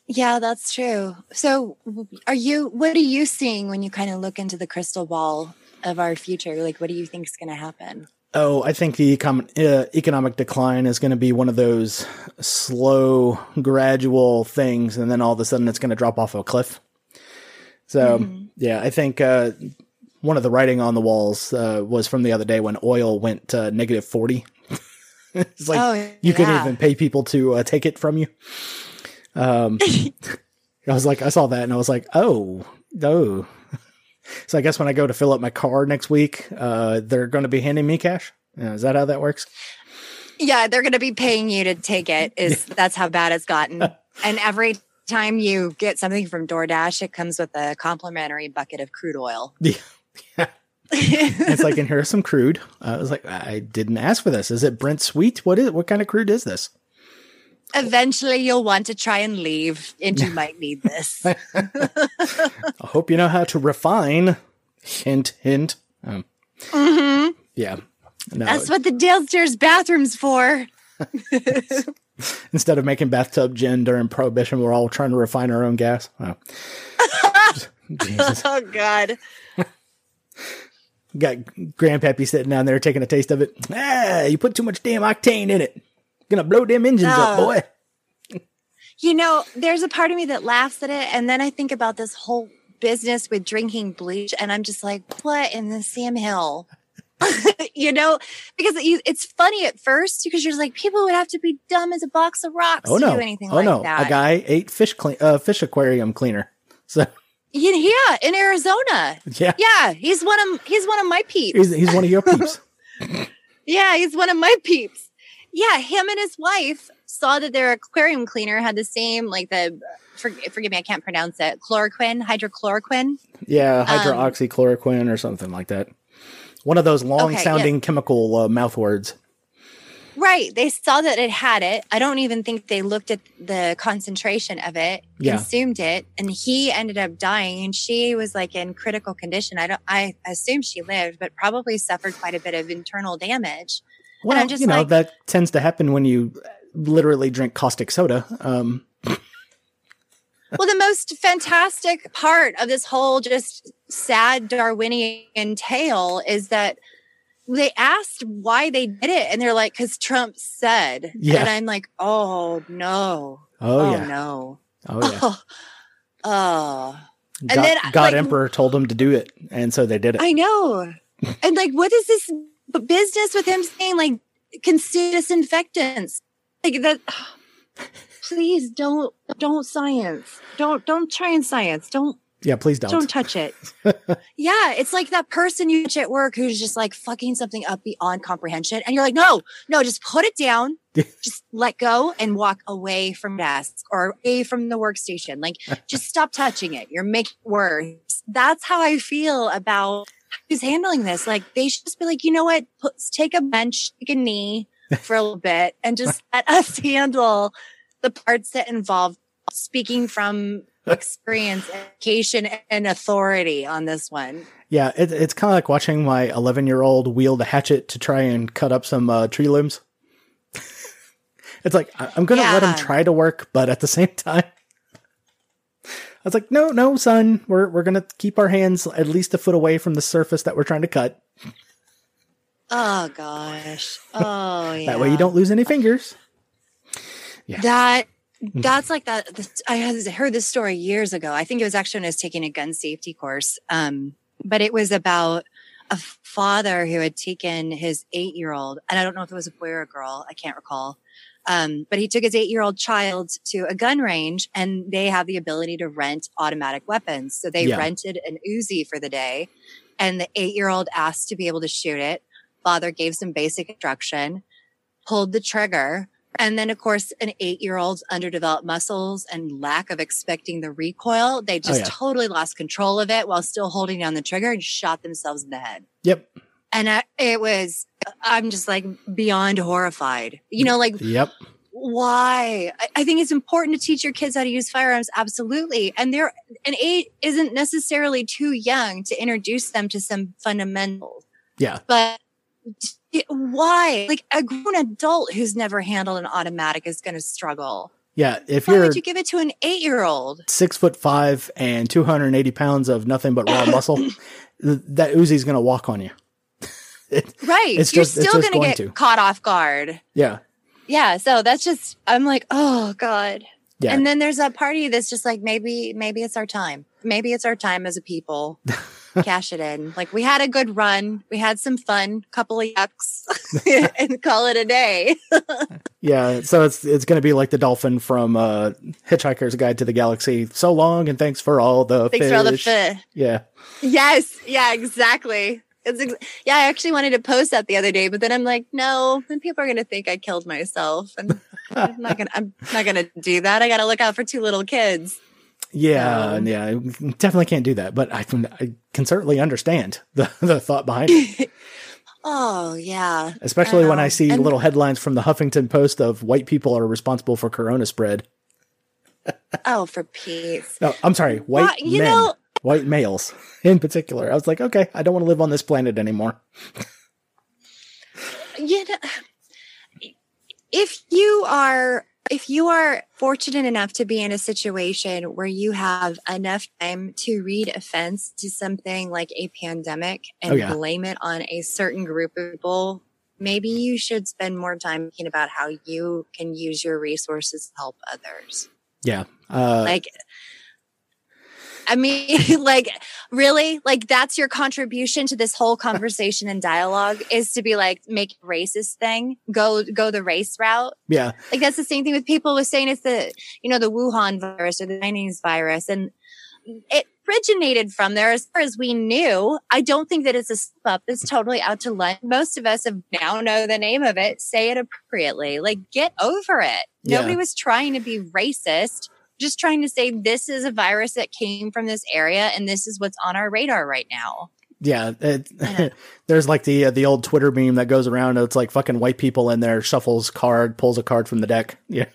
Yeah, that's true. So, are you? What are you seeing when you kind of look into the crystal ball of our future? Like, what do you think is going to happen? Oh, I think the econ- uh, economic decline is going to be one of those slow, gradual things, and then all of a sudden it's going to drop off a cliff. So, mm-hmm. yeah, I think uh, one of the writing on the walls uh, was from the other day when oil went to negative 40. [laughs] it's like oh, you couldn't even pay people to uh, take it from you. Um, [laughs] I was like, I saw that and I was like, oh, oh. So I guess when I go to fill up my car next week, uh, they're going to be handing me cash. Yeah, is that how that works? Yeah, they're going to be paying you to take it. [laughs] Is that's how bad it's gotten. [laughs] and every time you get something from DoorDash, it comes with a complimentary bucket of crude oil. [laughs] Yeah. yeah. it's like, and here's some crude. I was like, I didn't ask for this. Is it Brent Sweet? What is? What kind of crude is this? Eventually, you'll want to try and leave, and you might need this. [laughs] I hope you know how to refine. Hint, hint. Um, mm-hmm. Yeah. No. That's what the downstairs bathroom's for. [laughs] Instead of making bathtub gin during Prohibition, we're all trying to refine our own gas. Oh, [laughs] Jesus. oh God. Got Grandpappy sitting down there taking a taste of it. Ah, you put too much damn octane in it. Gonna blow them engines oh. up, boy. You know, there's a part of me that laughs at it, and then I think about this whole business with drinking bleach, and I'm just like, what in the Sam Hill? [laughs] you know, because it's funny at first because you're like, people would have to be dumb as a box of rocks oh, to no. do anything oh, like no. that. A guy ate fish clean, uh, fish aquarium cleaner. [laughs] So yeah, in Arizona. Yeah, yeah, he's one of he's one of my peeps. He's, he's one of your [laughs] peeps. yeah, he's one of my peeps yeah, him and his wife saw that their aquarium cleaner had the same, like the, for, forgive me, I can't pronounce it, chloroquine, hydrochloroquine. Yeah, um, hydroxychloroquine um, or something like that. One of those long okay, sounding yeah. chemical uh, mouth words. Right. They saw that it had it. I don't even think they looked at the concentration of it, yeah. consumed it, and he ended up dying. And she was like in critical condition. I don't. I assume she lived, but probably suffered quite a bit of internal damage. Well, you know like, that tends to happen when you literally drink caustic soda. Um. well, the most fantastic part of this whole just sad Darwinian tale is that they asked why they did it, and they're like, "Because Trump said." Yeah. And I'm like, "Oh no! Oh, oh yeah. no! Oh yeah! [laughs] Oh." oh. And God, then God like, Emperor told them to do it, and so they did it. I know. and like, what is this business with him saying like consume disinfectants. Like that [sighs] please don't don't science. Don't don't try and science. Don't Yeah, please don't. don't touch it. [laughs] yeah, it's like that person you touch at work who's just like fucking something up beyond comprehension. And you're like, no, no, just put it down. [laughs] just let go and walk away from desk or away from the workstation. Like, just stop touching it. You're making it worse. That's how I feel about who's handling this. Like, they should just be like, you know what? Put, take a bench, take a knee [laughs] for a little bit and just [laughs] let us handle the parts that involve speaking from [laughs] experience, education, and authority on this one. Yeah, it, it's kind of like watching my 11 year old wield a hatchet to try and cut up some uh, tree limbs. it's like, I'm going to let him try to work, but at the same time, was like, no, no, son, we're, we're going to keep our hands at least a foot away from the surface that we're trying to cut. Oh gosh. Oh yeah. [laughs] That way you don't lose any fingers. Yeah. That that's like that. this- I heard this story years ago. I think it was actually when I was taking a gun safety course. Um, but it was about a father who had taken his eight year old, and I don't know if it was a boy or a girl. I can't recall. Um, but he took his eight year old child to a gun range, and they have the ability to rent automatic weapons. So they Yeah. rented an Uzi for the day, and the eight year old asked to be able to shoot it. Father gave some basic instruction, pulled the trigger. And then, of course, an eight year old's underdeveloped muscles and lack of expecting the recoil, they just yeah. totally lost control of it while still holding down the trigger and shot themselves in the head. Yep. And I, it was, I'm just like beyond horrified. You know, like Yep. why? I, I think it's important to teach your kids how to use firearms. Absolutely. And they're, an eight isn't necessarily too young to introduce them to some fundamentals Yeah. but why? Like a grown adult who's never handled an automatic is going to struggle. Yeah. If Why you're would you give it to an eight year old? six foot five and 280 pounds of nothing but raw muscle, [coughs] th- that Uzi's going to walk on you. Right. It's You're just- it's still just going going to to. get caught off guard. Yeah. Yeah. So that's just, I'm like, oh God. Yeah. And then there's that party that's just like, maybe, maybe it's our time. Maybe it's our time as a people. [laughs] Cash it in. Like we had a good run. We had some fun, couple of yucks [laughs] and call it a day. [laughs] Yeah, so it's it's going to be like the dolphin from uh, Hitchhiker's Guide to the Galaxy. So long, and thanks for all the Thanks fish. for all the fi- Yeah, Yes. Yeah, exactly. It's ex- yeah, I actually wanted to post that the other day, but then I'm like, no, then people are going to think I killed myself. And I'm not to, I'm not to do that. I got to look out for two little kids. yeah, Um, yeah. Definitely can't do that, but I can I can certainly understand the the thought behind it. [laughs] Oh, yeah. Especially when I see And- little headlines from the Huffington Post of white people are responsible for corona spread. Oh, for peace. No, I'm sorry, white Well, you men, know- white males [laughs] in particular. I was like, okay, I don't want to live on this planet anymore. You know, if you are, if you are fortunate enough to be in a situation where you have enough time to read offense to something like a pandemic and Oh, yeah. blame it on a certain group of people, maybe you should spend more time thinking about how you can use your resources to help others. Yeah, uh, Like, I mean, [laughs] like, really? Like, that's your contribution to this whole conversation and dialogue is to be like, make racist thing, go, go the race route. yeah, Like, that's the same thing with people with saying it's the, you know, the Wuhan virus or the Chinese virus. And it originated from there as far as we knew. I don't think that it's a slip up. It's totally out to lunch. Most of us have now know the name of it. Say it appropriately. Like, get over it. Yeah. Nobody was trying to be racist. Just trying to say this is a virus that came from this area and this is what's on our radar right now. Yeah, it, Yeah. [laughs] there's like the uh, the old Twitter meme that goes around. It's like fucking white people in there shuffles card, pulls a card from the deck, [laughs] yeah,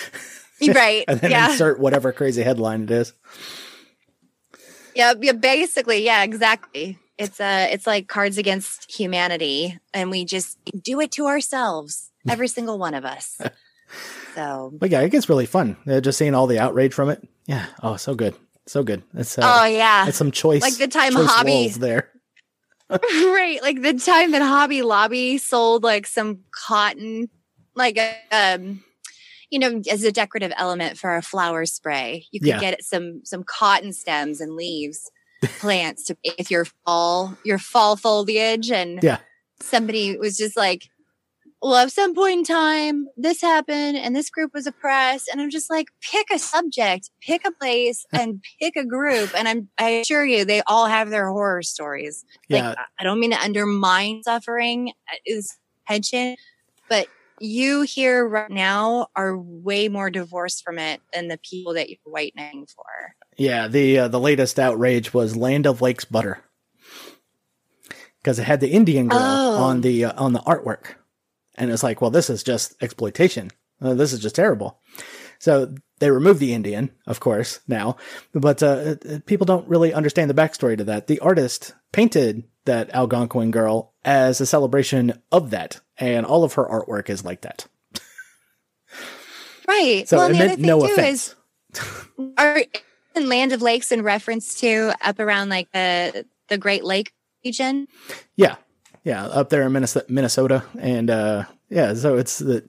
[laughs] right. and then yeah. insert whatever crazy headline it is. Yeah, yeah, basically, yeah, exactly. It's uh it's like cards against humanity and we just do it to ourselves, every single one of us. So, But yeah, it gets really fun. Uh, just seeing all the outrage from it. Yeah, oh, so good, so good. It's uh, oh yeah. it's some choice, Like the time Hobby- there. [laughs] [laughs] right, like the time that Hobby Lobby sold like some cotton like um you know, as a decorative element for a flower spray. You could Yeah. get some some cotton stems and leaves plants to if your fall your fall foliage and Yeah. somebody was just like well, at some point in time, this happened and this group was oppressed. And I'm just like, pick a subject, pick a place [laughs] and pick a group. And I'm, I assure you, they all have their horror stories. Yeah. Like, I don't mean to undermine suffering uh, is tension, but you here right now are way more divorced from it than the people that you're whitening for. Yeah, the uh, the latest outrage was Land O'Lakes butter because it had the Indian girl Oh. on the uh, on the artwork, and it's like, well, this is just exploitation. Uh, this is just terrible. So they removed the Indian, of course, now, but uh, people don't really understand the backstory to that. The artist painted that Algonquin girl as a celebration of that, and all of her artwork is like that. Right. So well, it the other meant thing no too offense. is are in Land O'Lakes in reference to up around like the the Great Lake region. Yeah, yeah, up there in Minnesota, Minnesota, and uh, yeah, so it's the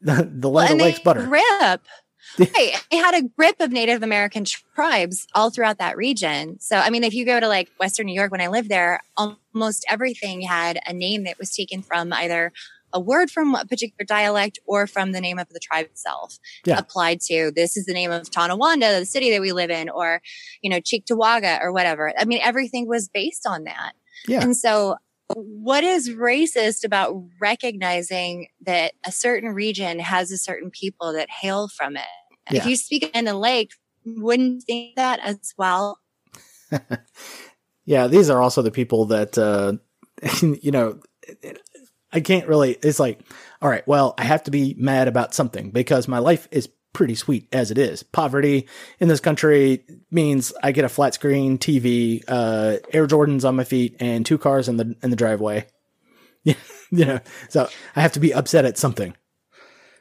the, the Land and of Lakes butter. grip. [laughs] Right. They had a grip of Native American tribes all throughout that region. So, I mean, if you go to like Western New York, when I lived there, almost everything had a name that was taken from either a word from a particular dialect or from the name of the tribe itself Yeah. applied to this is the name of Tonawanda, the city that we live in, or, you know, Cheektowaga or whatever. I mean, everything was based on that. Yeah. And so what is racist about recognizing that a certain region has a certain people that hail from it? If you speak in the lake, wouldn't think that as well? [laughs] Yeah, these are also the people that uh, [laughs] you know. I can't really. It's like, all right, well, I have to be mad about something because my life is pretty sweet as it is. Poverty in this country means I get a flat screen TV, uh, Air Jordans on my feet, and two cars in the in the driveway. [laughs] you know, so I have to be upset at something.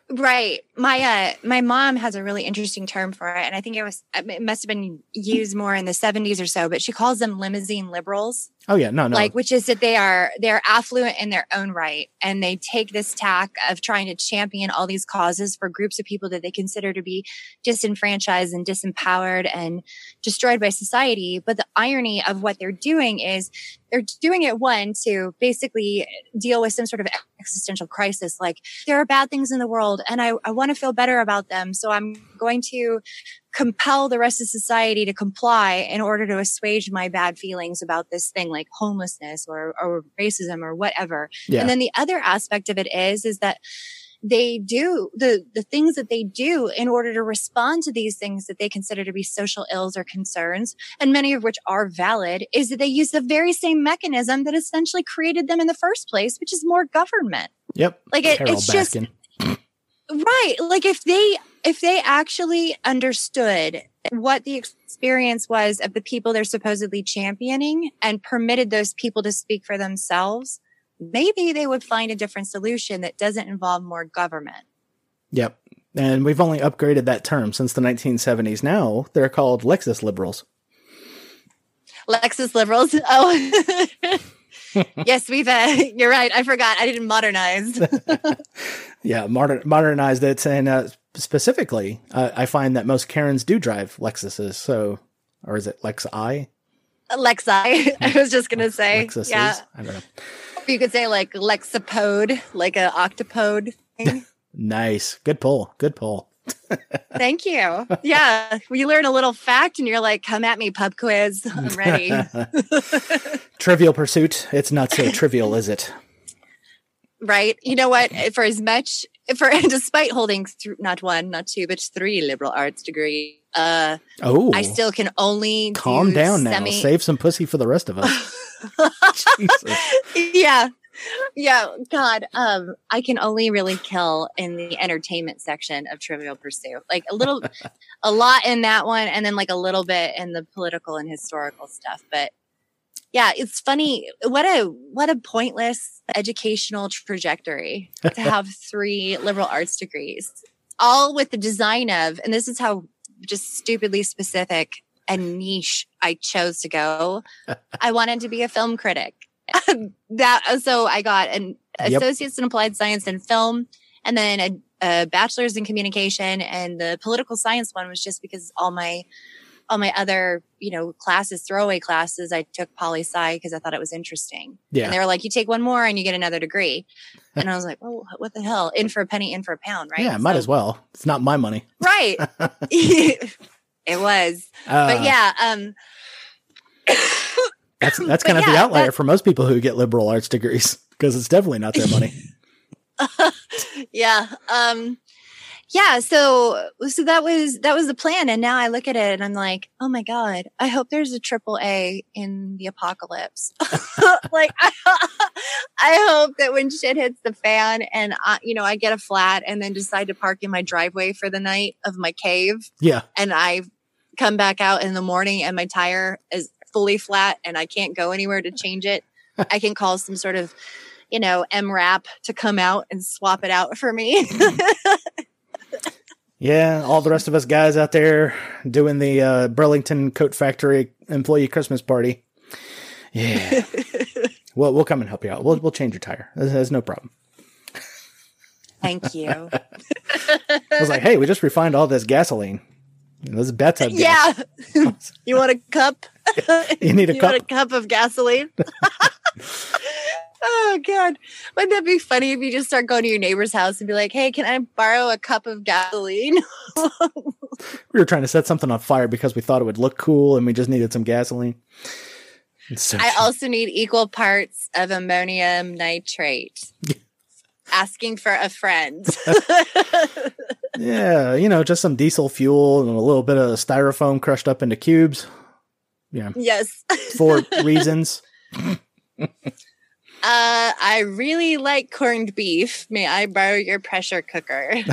Right. My uh my mom has a really interesting term for it and I think it was it must have been used more in the 70s or so, but she calls them limousine liberals. Oh yeah, no, no, like which is that they are they're affluent in their own right and they take this tack of trying to champion all these causes for groups of people that they consider to be disenfranchised and disempowered and destroyed by society. But the irony of what they're doing is they're doing it one to basically deal with some sort of existential crisis like there are bad things in the world and i, I want to feel better about them so i'm going to compel the rest of society to comply in order to assuage my bad feelings about this thing like homelessness or, or racism or whatever. yeah, And then the other aspect of it is, is that they do the, the things that they do in order to respond to these things that they consider to be social ills or concerns, and many of which are valid, is that they use the very same mechanism that essentially created them in the first place, which is more government. yep. Like it, it's just Baskin. Right like if they if they actually understood what the experience was of the people they're supposedly championing and permitted those people to speak for themselves maybe they would find a different solution that doesn't involve more government Yep. And we've only upgraded that term since the 1970s. Now they're called Lexus liberals. lexus liberals oh [laughs] [laughs] yes we've uh, [laughs] you're right i forgot i didn't modernize [laughs] Yeah, modern, modernized it, and uh, specifically, uh, I find that most Karens do drive Lexuses. So, or is it Lexi? lexi i was just gonna say Lexuses. yeah I don't know. you could say like lexapode like an octopode thing. Nice, good pull, good pull. Thank you. Yeah. You learn a little fact and you're like, come at me, pub quiz. [laughs] I'm ready. [laughs] Trivial Pursuit. It's not so trivial, is it? right. You know what? For as much, for [laughs] despite holding th- not one, not two, but three liberal arts degree, uh, Oh, I still can only calm do down now. Save some pussy for the rest of us. Jesus. yeah. Yeah, God, um, I can only really kill in the entertainment section of Trivial Pursuit. Like a little, [laughs] a lot in that one, and then like a little bit in the political and historical stuff. But yeah, it's funny. What a what a pointless educational trajectory to [laughs] have three liberal arts degrees, all with the design of, and this is how just stupidly specific and niche I chose to go. [laughs] I wanted to be a film critic. [laughs] that so I got an Yep. associates in applied science and film, and then a, a bachelor's in communication. And the political science one was just because all my all my other, you know, classes, throwaway classes, I took poli sci because I thought it was interesting. Yeah. And they were like, you take one more and you get another degree. and I was like, oh, what the hell? In for a penny, in for a pound, right? Yeah, might as well. It's not my money. Right. [laughs] [laughs] it was. Uh, but yeah, um, that's [laughs] that's kind of the outlier for most people who get liberal arts degrees because it's definitely not their money. [laughs] yeah um yeah so so that was that was the plan and now i look at it and i'm like oh my god i hope there's a triple a in the apocalypse [laughs] like I, I hope that when shit hits the fan and I, you know i get a flat and then decide to park in my driveway for the night of my cave yeah, and i come back out in the morning and my tire is fully flat and i can't go anywhere to change it [laughs] i can call some sort of you know mrap to come out and swap it out for me [laughs] yeah. All the rest of us guys out there doing the uh, Burlington Coat Factory employee Christmas party. Yeah. [laughs] well, we'll come and help you out. We'll we'll change your tire. There's, there's no problem. thank you I was like, hey, we just refined all this gasoline. This is bathtub gas. yeah [laughs] you want a cup [laughs] You need a you cup. want a cup of gasoline [laughs] oh god wouldn't that be funny if you just start going to your neighbor's house and be like hey can i borrow a cup of gasoline We were trying to set something on fire because we thought it would look cool and we just needed some gasoline. So I also need equal parts of ammonium nitrate. Asking for a friend. Yeah, you know, just some diesel fuel and a little bit of styrofoam crushed up into cubes. Yeah, yes. for [laughs] reasons. Uh, I really like corned beef. May I borrow your pressure cooker? [laughs]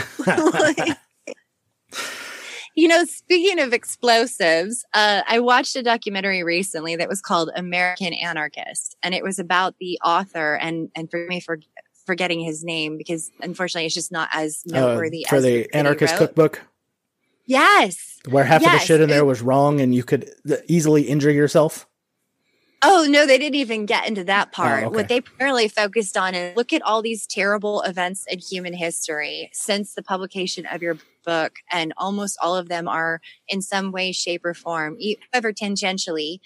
you know, speaking of explosives, uh, I watched a documentary recently that was called American Anarchist, and it was about the author and and for me for forgetting his name because unfortunately it's just not as Uh, noteworthy for as the anarchist cookbook, Yes. where half of the shit in there was wrong and you could easily injure yourself. Oh no, they didn't even get into that part. Oh, okay. What they primarily focused on is look at all these terrible events in human history since the publication of your book, and almost all of them are in some way, shape, or form, e- however tangentially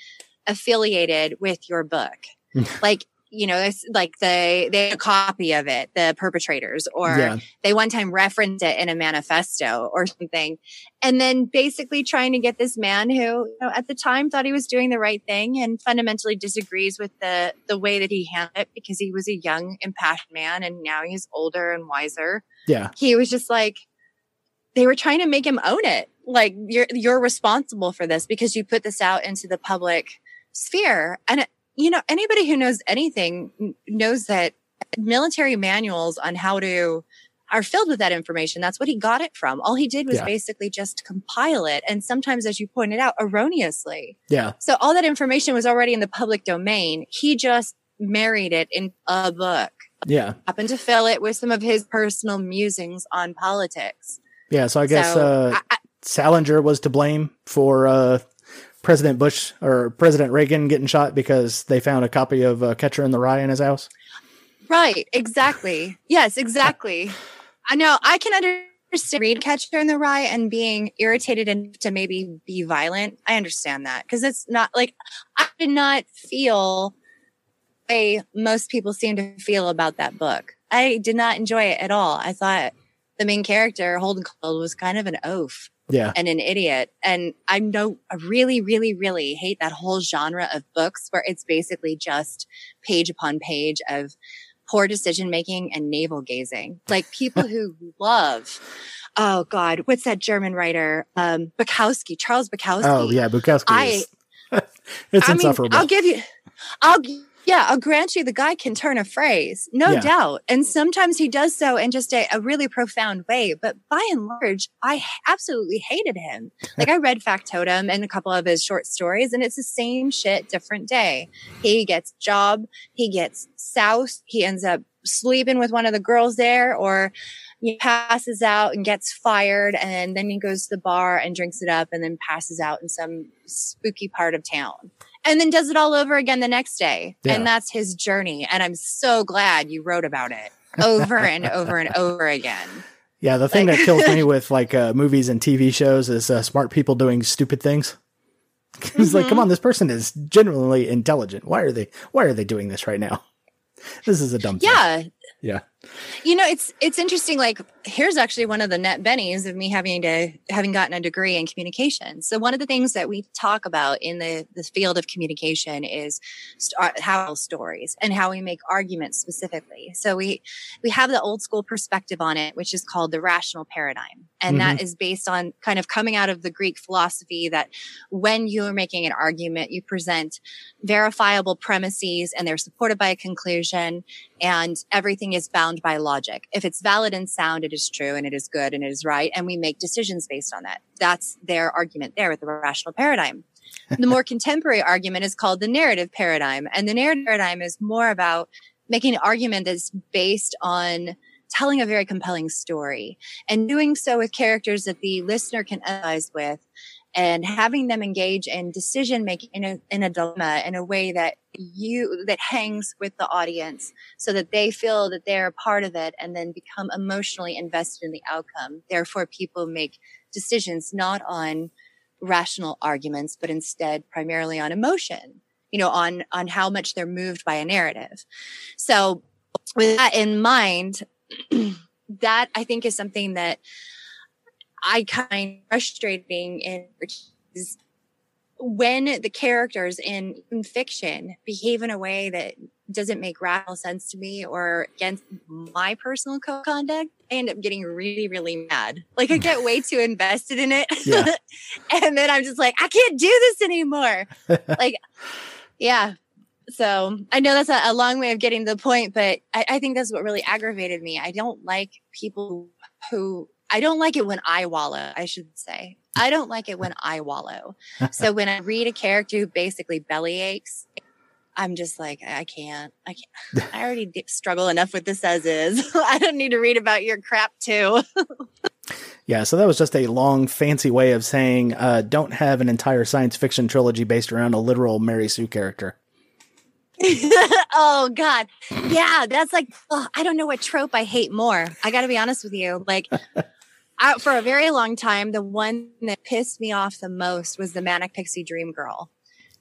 affiliated with your book. [laughs] like you know, it's like they they had a copy of it, the perpetrators, or yeah, they one time referenced it in a manifesto or something and then basically trying to get this man who you know, at the time thought he was doing the right thing and fundamentally disagrees with the the way that he handled it because he was a young impassioned man and now he's older and wiser. Yeah, he was just like they were trying to make him own it. Like you're you're responsible for this because you put this out into the public sphere. And it, you know anybody who knows anything knows that military manuals on how to are filled with that information. That's what he got it from. All he did was Yeah. basically just compile it and sometimes as you pointed out erroneously. Yeah, so all that information was already in the public domain. He just married it in a book. Yeah, happened to fill it with some of his personal musings on politics. Yeah. So I guess so uh, I, I, Salinger was to blame for uh, President Bush or President Reagan getting shot because they found a copy of uh, Catcher in the Rye in his house. Right, exactly. Yes, exactly. I know I can understand read Catcher in the Rye and being irritated enough to maybe be violent. I understand that because it's not like I did not feel the way most people seem to feel about that book. I did not enjoy it at all. I thought the main character, Holden Caulfield, was kind of an oaf Yeah, and an idiot. And I know I really, really, really hate that whole genre of books where it's basically just page upon page of poor decision making and navel gazing. Like people [laughs] who love, oh God, what's that German writer? Um, Bukowski, Charles Bukowski. Oh yeah, Bukowski. I- [laughs] it's I mean. I'll give you, I'll, yeah, I'll grant you the guy can turn a phrase, no Yeah. doubt. And sometimes he does so in just a, a really profound way. But by and large, I absolutely hated him. Like I read Factotum and a couple of his short stories, and it's the same shit, different day. He gets job, he gets soused, he ends up sleeping with one of the girls there, or he passes out and gets fired, and then he goes to the bar and drinks it up, and then passes out in some spooky part of town and then does it all over again the next day. Yeah. And that's his journey. And I'm so glad you wrote about it over and [laughs] over and over again. yeah, the thing like- that kills me [laughs] with like uh, movies and TV shows is uh, smart people doing stupid things. [laughs] It's mm-hmm. like, come on, this person is genuinely intelligent. Why are they? Why are they doing this right now? This is a dumb. Yeah, thing. yeah. You know, it's it's interesting. Like, here's actually one of the net bennies of me having to having gotten a degree in communication. So one of the things that we talk about in the the field of communication is st- uh, how stories and how we make arguments specifically. So we we have the old school perspective on it, which is called the rational paradigm, and mm-hmm. that is based on kind of coming out of the Greek philosophy that when you are making an argument, you present verifiable premises and they're supported by a conclusion, and everything is bound by logic. If it's valid and sound, it is true and it is good and it is right. And we make decisions based on that. That's their argument there with the rational paradigm. the more [laughs] contemporary argument is called the narrative paradigm. And the narrative paradigm is more about making an argument that's based on telling a very compelling story and doing so with characters that the listener can empathize with and having them engage in decision making in a, in a dilemma in a way that you that hangs with the audience so that they feel that they're a part of it and then become emotionally invested in the outcome. Therefore people make decisions not on rational arguments but instead primarily on emotion you know on on how much they're moved by a narrative. So with that in mind [clears throat] that i think is something that I kind of frustrating in is when the characters in, in fiction behave in a way that doesn't make rational sense to me or against my personal code of conduct, I end up getting really, really mad. Like I get way [laughs] too invested in it. Yeah. [laughs] and then I'm just like, I can't do this anymore. [laughs] like, yeah. So I know that's a, a, long way of getting to the point, but I, I think that's what really aggravated me. I don't like people who I don't like it when I wallow, I should say. I don't like it when I wallow. so when I read a character who basically belly aches, I'm just like, I can't. I can't. [laughs] I already struggle enough with this as is. I don't need to read about your crap too. [laughs] yeah, so that was just a long, fancy way of saying uh, don't have an entire science fiction trilogy based around a literal Mary Sue character. [laughs] oh God, yeah, that's like oh, I don't know what trope I hate more. I got to be honest with you. Like I, for a very long time, the one that pissed me off the most was the manic pixie dream girl,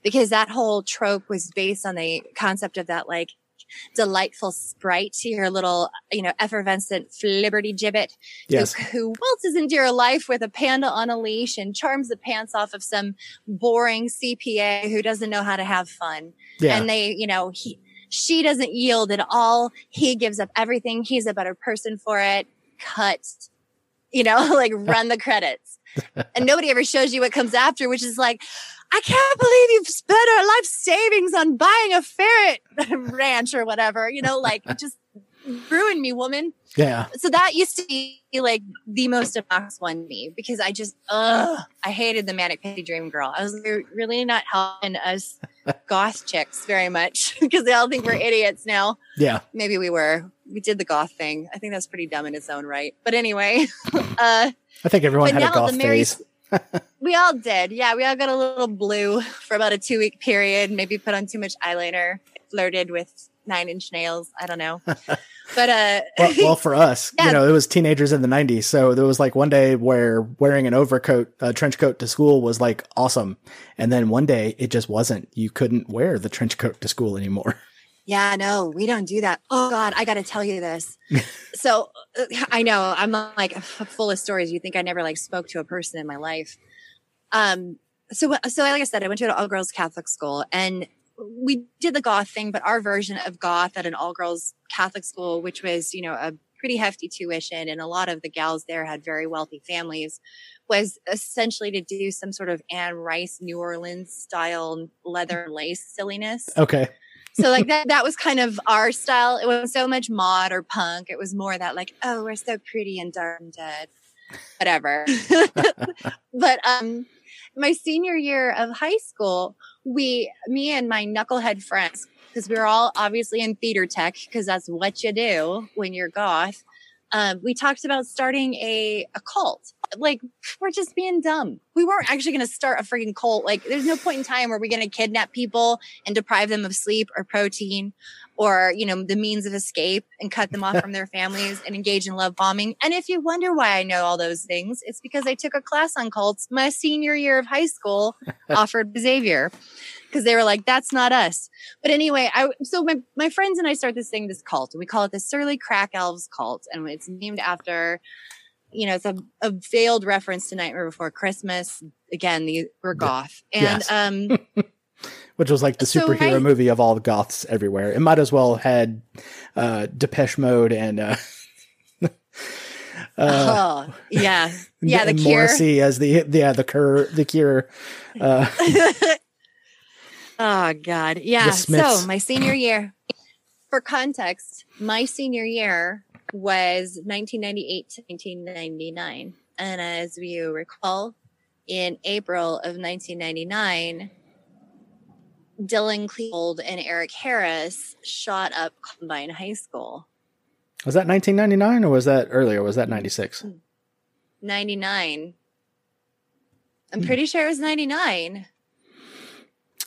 because that whole trope was based on the concept of that like delightful sprite, to your little, you know, effervescent flibberty gibbet yes. who, who waltzes into your life with a panda on a leash and charms the pants off of some boring CPA who doesn't know how to have fun. Yeah. And they, you know, he, she doesn't yield at all. He gives up everything. He's a better person for it. Cut you know, [laughs] like run the credits. [laughs] and nobody ever shows you what comes after, which is like, I can't believe you've spent our life savings on buying a ferret [laughs] ranch or whatever, you know, like just ruin me, woman. Yeah. So that used to be like the most obnoxious one to me because I just, ugh, I hated the manic pixie dream girl. I was really not helping us goth chicks very much because they all think we're idiots now. Yeah. Maybe we were. We did the goth thing. I think that's pretty dumb in its own right. But anyway, [laughs] uh, I think everyone had a goth Mary, phase. we all did. Yeah, we all got a little blue for about a two week period. Maybe put on too much eyeliner, flirted with nine inch nails. I don't know. [laughs] But uh well, well for us, [laughs] yeah. you know, it was teenagers in the 90s. So there was like one day where wearing an overcoat, a trench coat to school was like awesome. And then one day it just wasn't. You couldn't wear the trench coat to school anymore. Yeah, no, we don't do that. Oh God, I got to tell you this. [laughs] so uh, I know I'm like [laughs] full of stories. You think I never like spoke to a person in my life. Um, so, so like I said, I went to an all girls Catholic school and we did the goth thing, but our version of goth at an all girls Catholic school, which was, you know, a pretty hefty tuition and a lot of the gals there had very wealthy families, was essentially to do some sort of Anne Rice New Orleans style leather lace silliness. Okay. So like that that was kind of our style. It was so much mod or punk. It was more that like, oh, we're so pretty and dark and dead. Whatever. [laughs] but um my senior year of high school, we, me and my knucklehead friends, because we were all obviously in theater tech, because that's what you do when you're goth. Um, we talked about starting a, a cult like we're just being dumb. We weren't actually going to start a freaking cult. Like there's no point in time where we're going to kidnap people and deprive them of sleep or protein or, you know, the means of escape and cut them off [laughs] from their families and engage in love bombing. And if you wonder why I know all those things, it's because I took a class on cults my senior year of high school [laughs] offered Xavier because they were like, that's not us. But anyway, I so my, my friends and I start this thing, this cult, and we call it the Surly Crack Elves cult. And it's named after you know, it's a, a veiled reference to Nightmare Before Christmas. Again, the we're goth, and Yes. um, [laughs] Which was like the So superhero I- movie of all the goths everywhere. It might as well had uh, Depeche Mode and uh, [laughs] uh, oh yeah, [laughs] yeah, the Cure. Morrissey as the yeah the cure the cure. Uh, oh God, yeah. So my senior year, for context, my senior year was 1998 to 1999, and as you recall, in April of 1999. Dylan Klebold and Eric Harris shot up Columbine High School. was that 1999 or was that earlier? Was that 96? 99. I'm pretty sure it was 99.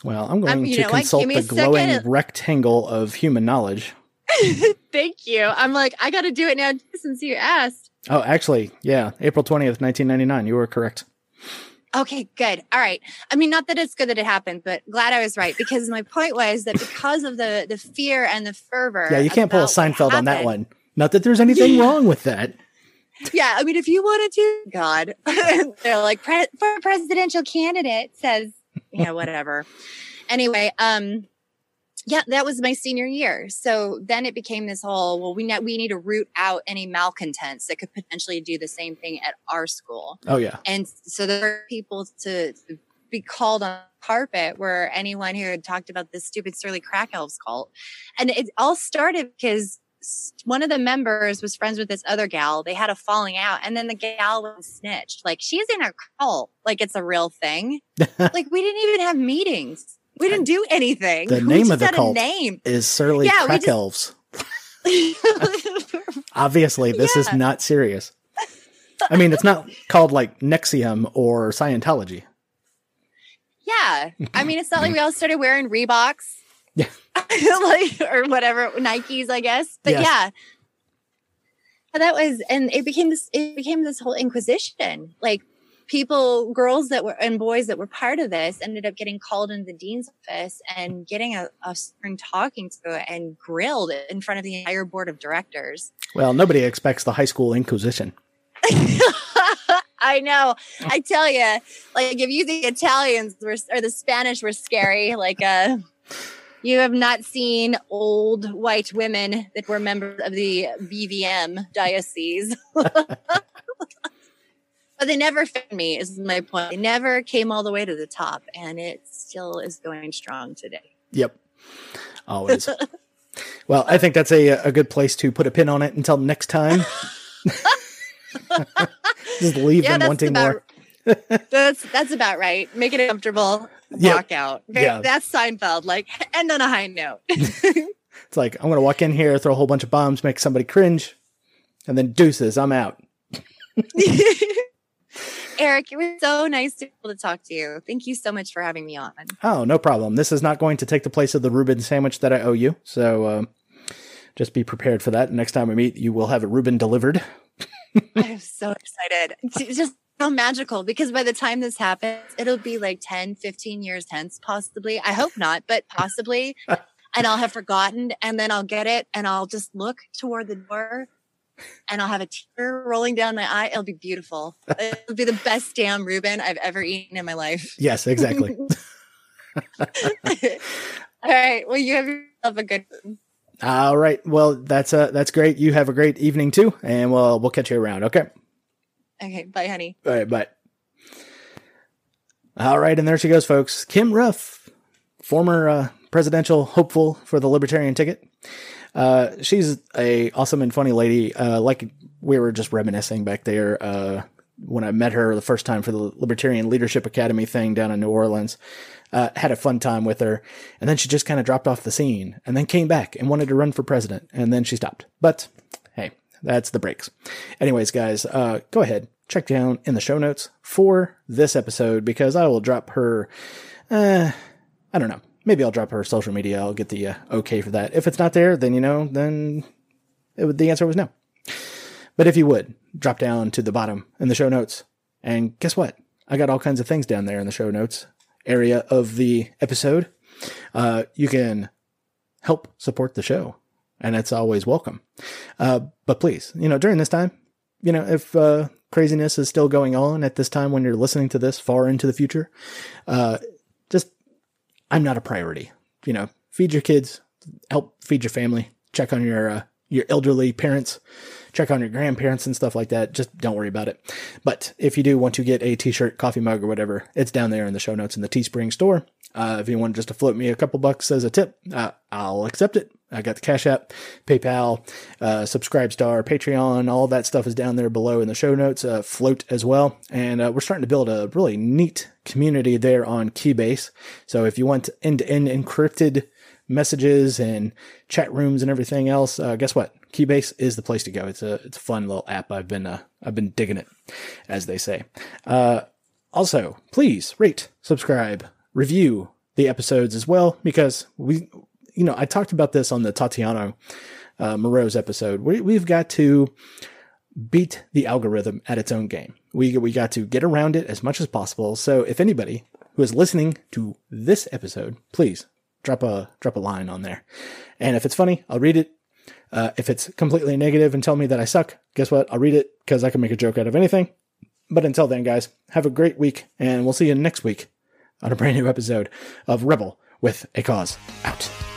Well, I'm going Um, to know consult the a second. glowing rectangle of human knowledge. [laughs] Thank you. I'm like, I got to do it now since you asked. Oh, actually, yeah, April 20th, 1999. You were correct. Okay, good. All right. I mean, not that it's good that it happened, but glad I was right because my point was that because of the the fear and the fervor. Yeah, you can't pull a Seinfeld on that one. Not that there's anything Yeah. wrong with that. Yeah, I mean, if you wanted to, God, [laughs] they're like pre- for a presidential candidate says, yeah, whatever. anyway, um, yeah, that was my senior year. So then it became this whole well, we ne- we need to root out any malcontents that could potentially do the same thing at our school, Oh yeah, and so there were people to, be called on carpet were anyone who had talked about this stupid surly crack elves cult, and it all started because one of the members was friends with this other gal. They had a falling out, and then the gal was snitched. Like she's in a cult, like it's a real thing. [laughs] like we didn't even have meetings. We didn't do anything. The [laughs] name of the cult. Name. is surly Yeah, crack just- elves. [laughs] Obviously, this is not serious. I mean, it's not called like NXIVM or Scientology. yeah, I mean, it's not like we all started wearing Reeboks. Yeah. [laughs] like or whatever Nikes, I guess. But Yes. yeah, that was, and it became this. It became this whole inquisition. Like people, girls that were and boys that were part of this ended up getting called into the dean's office and getting a, a stern talking to and grilled in front of the entire board of directors. Well, nobody expects the high school Inquisition. [laughs] I know. I tell you, like if you think Italians were or the Spanish were scary, like uh you have not seen old white women that were members of the BVM diocese. [laughs] but they never found me, is my point. They never came all the way to the top, and it still is going strong today. Yep, always. [laughs] well, I think that's a a good place to put a pin on it until next time. [laughs] Just leave them wanting about more. [laughs] that's that's about right. Make it comfortable. Yeah. Walk out. Yeah. That's Seinfeld. Like end on a high note. It's like I'm gonna walk in here, throw a whole bunch of bombs, make somebody cringe, and then deuces. I'm out. Eric, it was so nice to be able to talk to you. Thank you so much for having me on. Oh, no problem. This is not going to take the place of the Reuben sandwich that I owe you. So um, just be prepared for that. Next time we meet, you will have a Reuben delivered. [laughs] I'm so excited. It's just so magical because by the time this happens, it'll be like 10, 15 years hence, possibly. I hope not, but possibly. [laughs] and I'll have forgotten and then I'll get it and I'll just look toward the door and I'll have a tear rolling down my eye. It'll be beautiful. It'll be the best damn Reuben I've ever eaten in my life. Yes, exactly. [laughs] [laughs] All right. Well, you have yourself a good one. All right. Well, that's uh, that's great. You have a great evening too, and we'll we'll catch you around. Okay. Okay. Bye, honey. All right. Bye. All right, and there she goes, folks. Kim Ruff, former uh, presidential hopeful for the Libertarian ticket. Uh, she's a awesome and funny lady. Uh, like we were just reminiscing back there uh, when I met her the first time for the Libertarian Leadership Academy thing down in New Orleans. Uh, had a fun time with her, and then she just kind of dropped off the scene, and then came back and wanted to run for president, and then she stopped. But hey, that's the breaks. Anyways, guys, uh, go ahead check down in the show notes for this episode because I will drop her. I don't know. Maybe I'll drop her social media. I'll get the uh, okay for that. If it's not there, then you know, then it, the answer was no. But if you would drop down to the bottom in the show notes, and guess what? I got all kinds of things down there in the show notes area of the episode. Uh, you can help support the show, and it's always welcome. Uh, but please, you know, during this time, you know, if uh, craziness is still going on at this time when you're listening to this far into the future, uh, I'm not a priority. You know, feed your kids, help feed your family, check on your uh, your elderly parents, check on your grandparents and stuff like that. Just don't worry about it. But if you do want to get a t-shirt, coffee mug, or whatever, it's down there in the show notes in the Teespring store. Uh, if you want just to float me a couple bucks as a tip, uh, I'll accept it. I got the Cash App, PayPal, uh, Subscribestar, Patreon, all that stuff is down there below in the show notes. Uh, float as well, and uh, we're starting to build a really neat community there on Keybase. So if you want end-to-end encrypted messages and chat rooms and everything else, uh, guess what? Keybase is the place to go. It's a it's a fun little app. I've been uh, I've been digging it, as they say. Uh, also, please rate, subscribe, review the episodes as well because we, you know, I talked about this on the Tatiana uh, Moreau's episode. We, we've got to beat the algorithm at its own game. We we got to get around it as much as possible. So if anybody who is listening to this episode, please drop a drop a line on there. And if it's funny, I'll read it. Uh, if it's completely negative and tell me that I suck, guess what? I'll read it because I can make a joke out of anything. But until then, guys, have a great week, and we'll see you next week on a brand new episode of Rebel with a Cause. Out.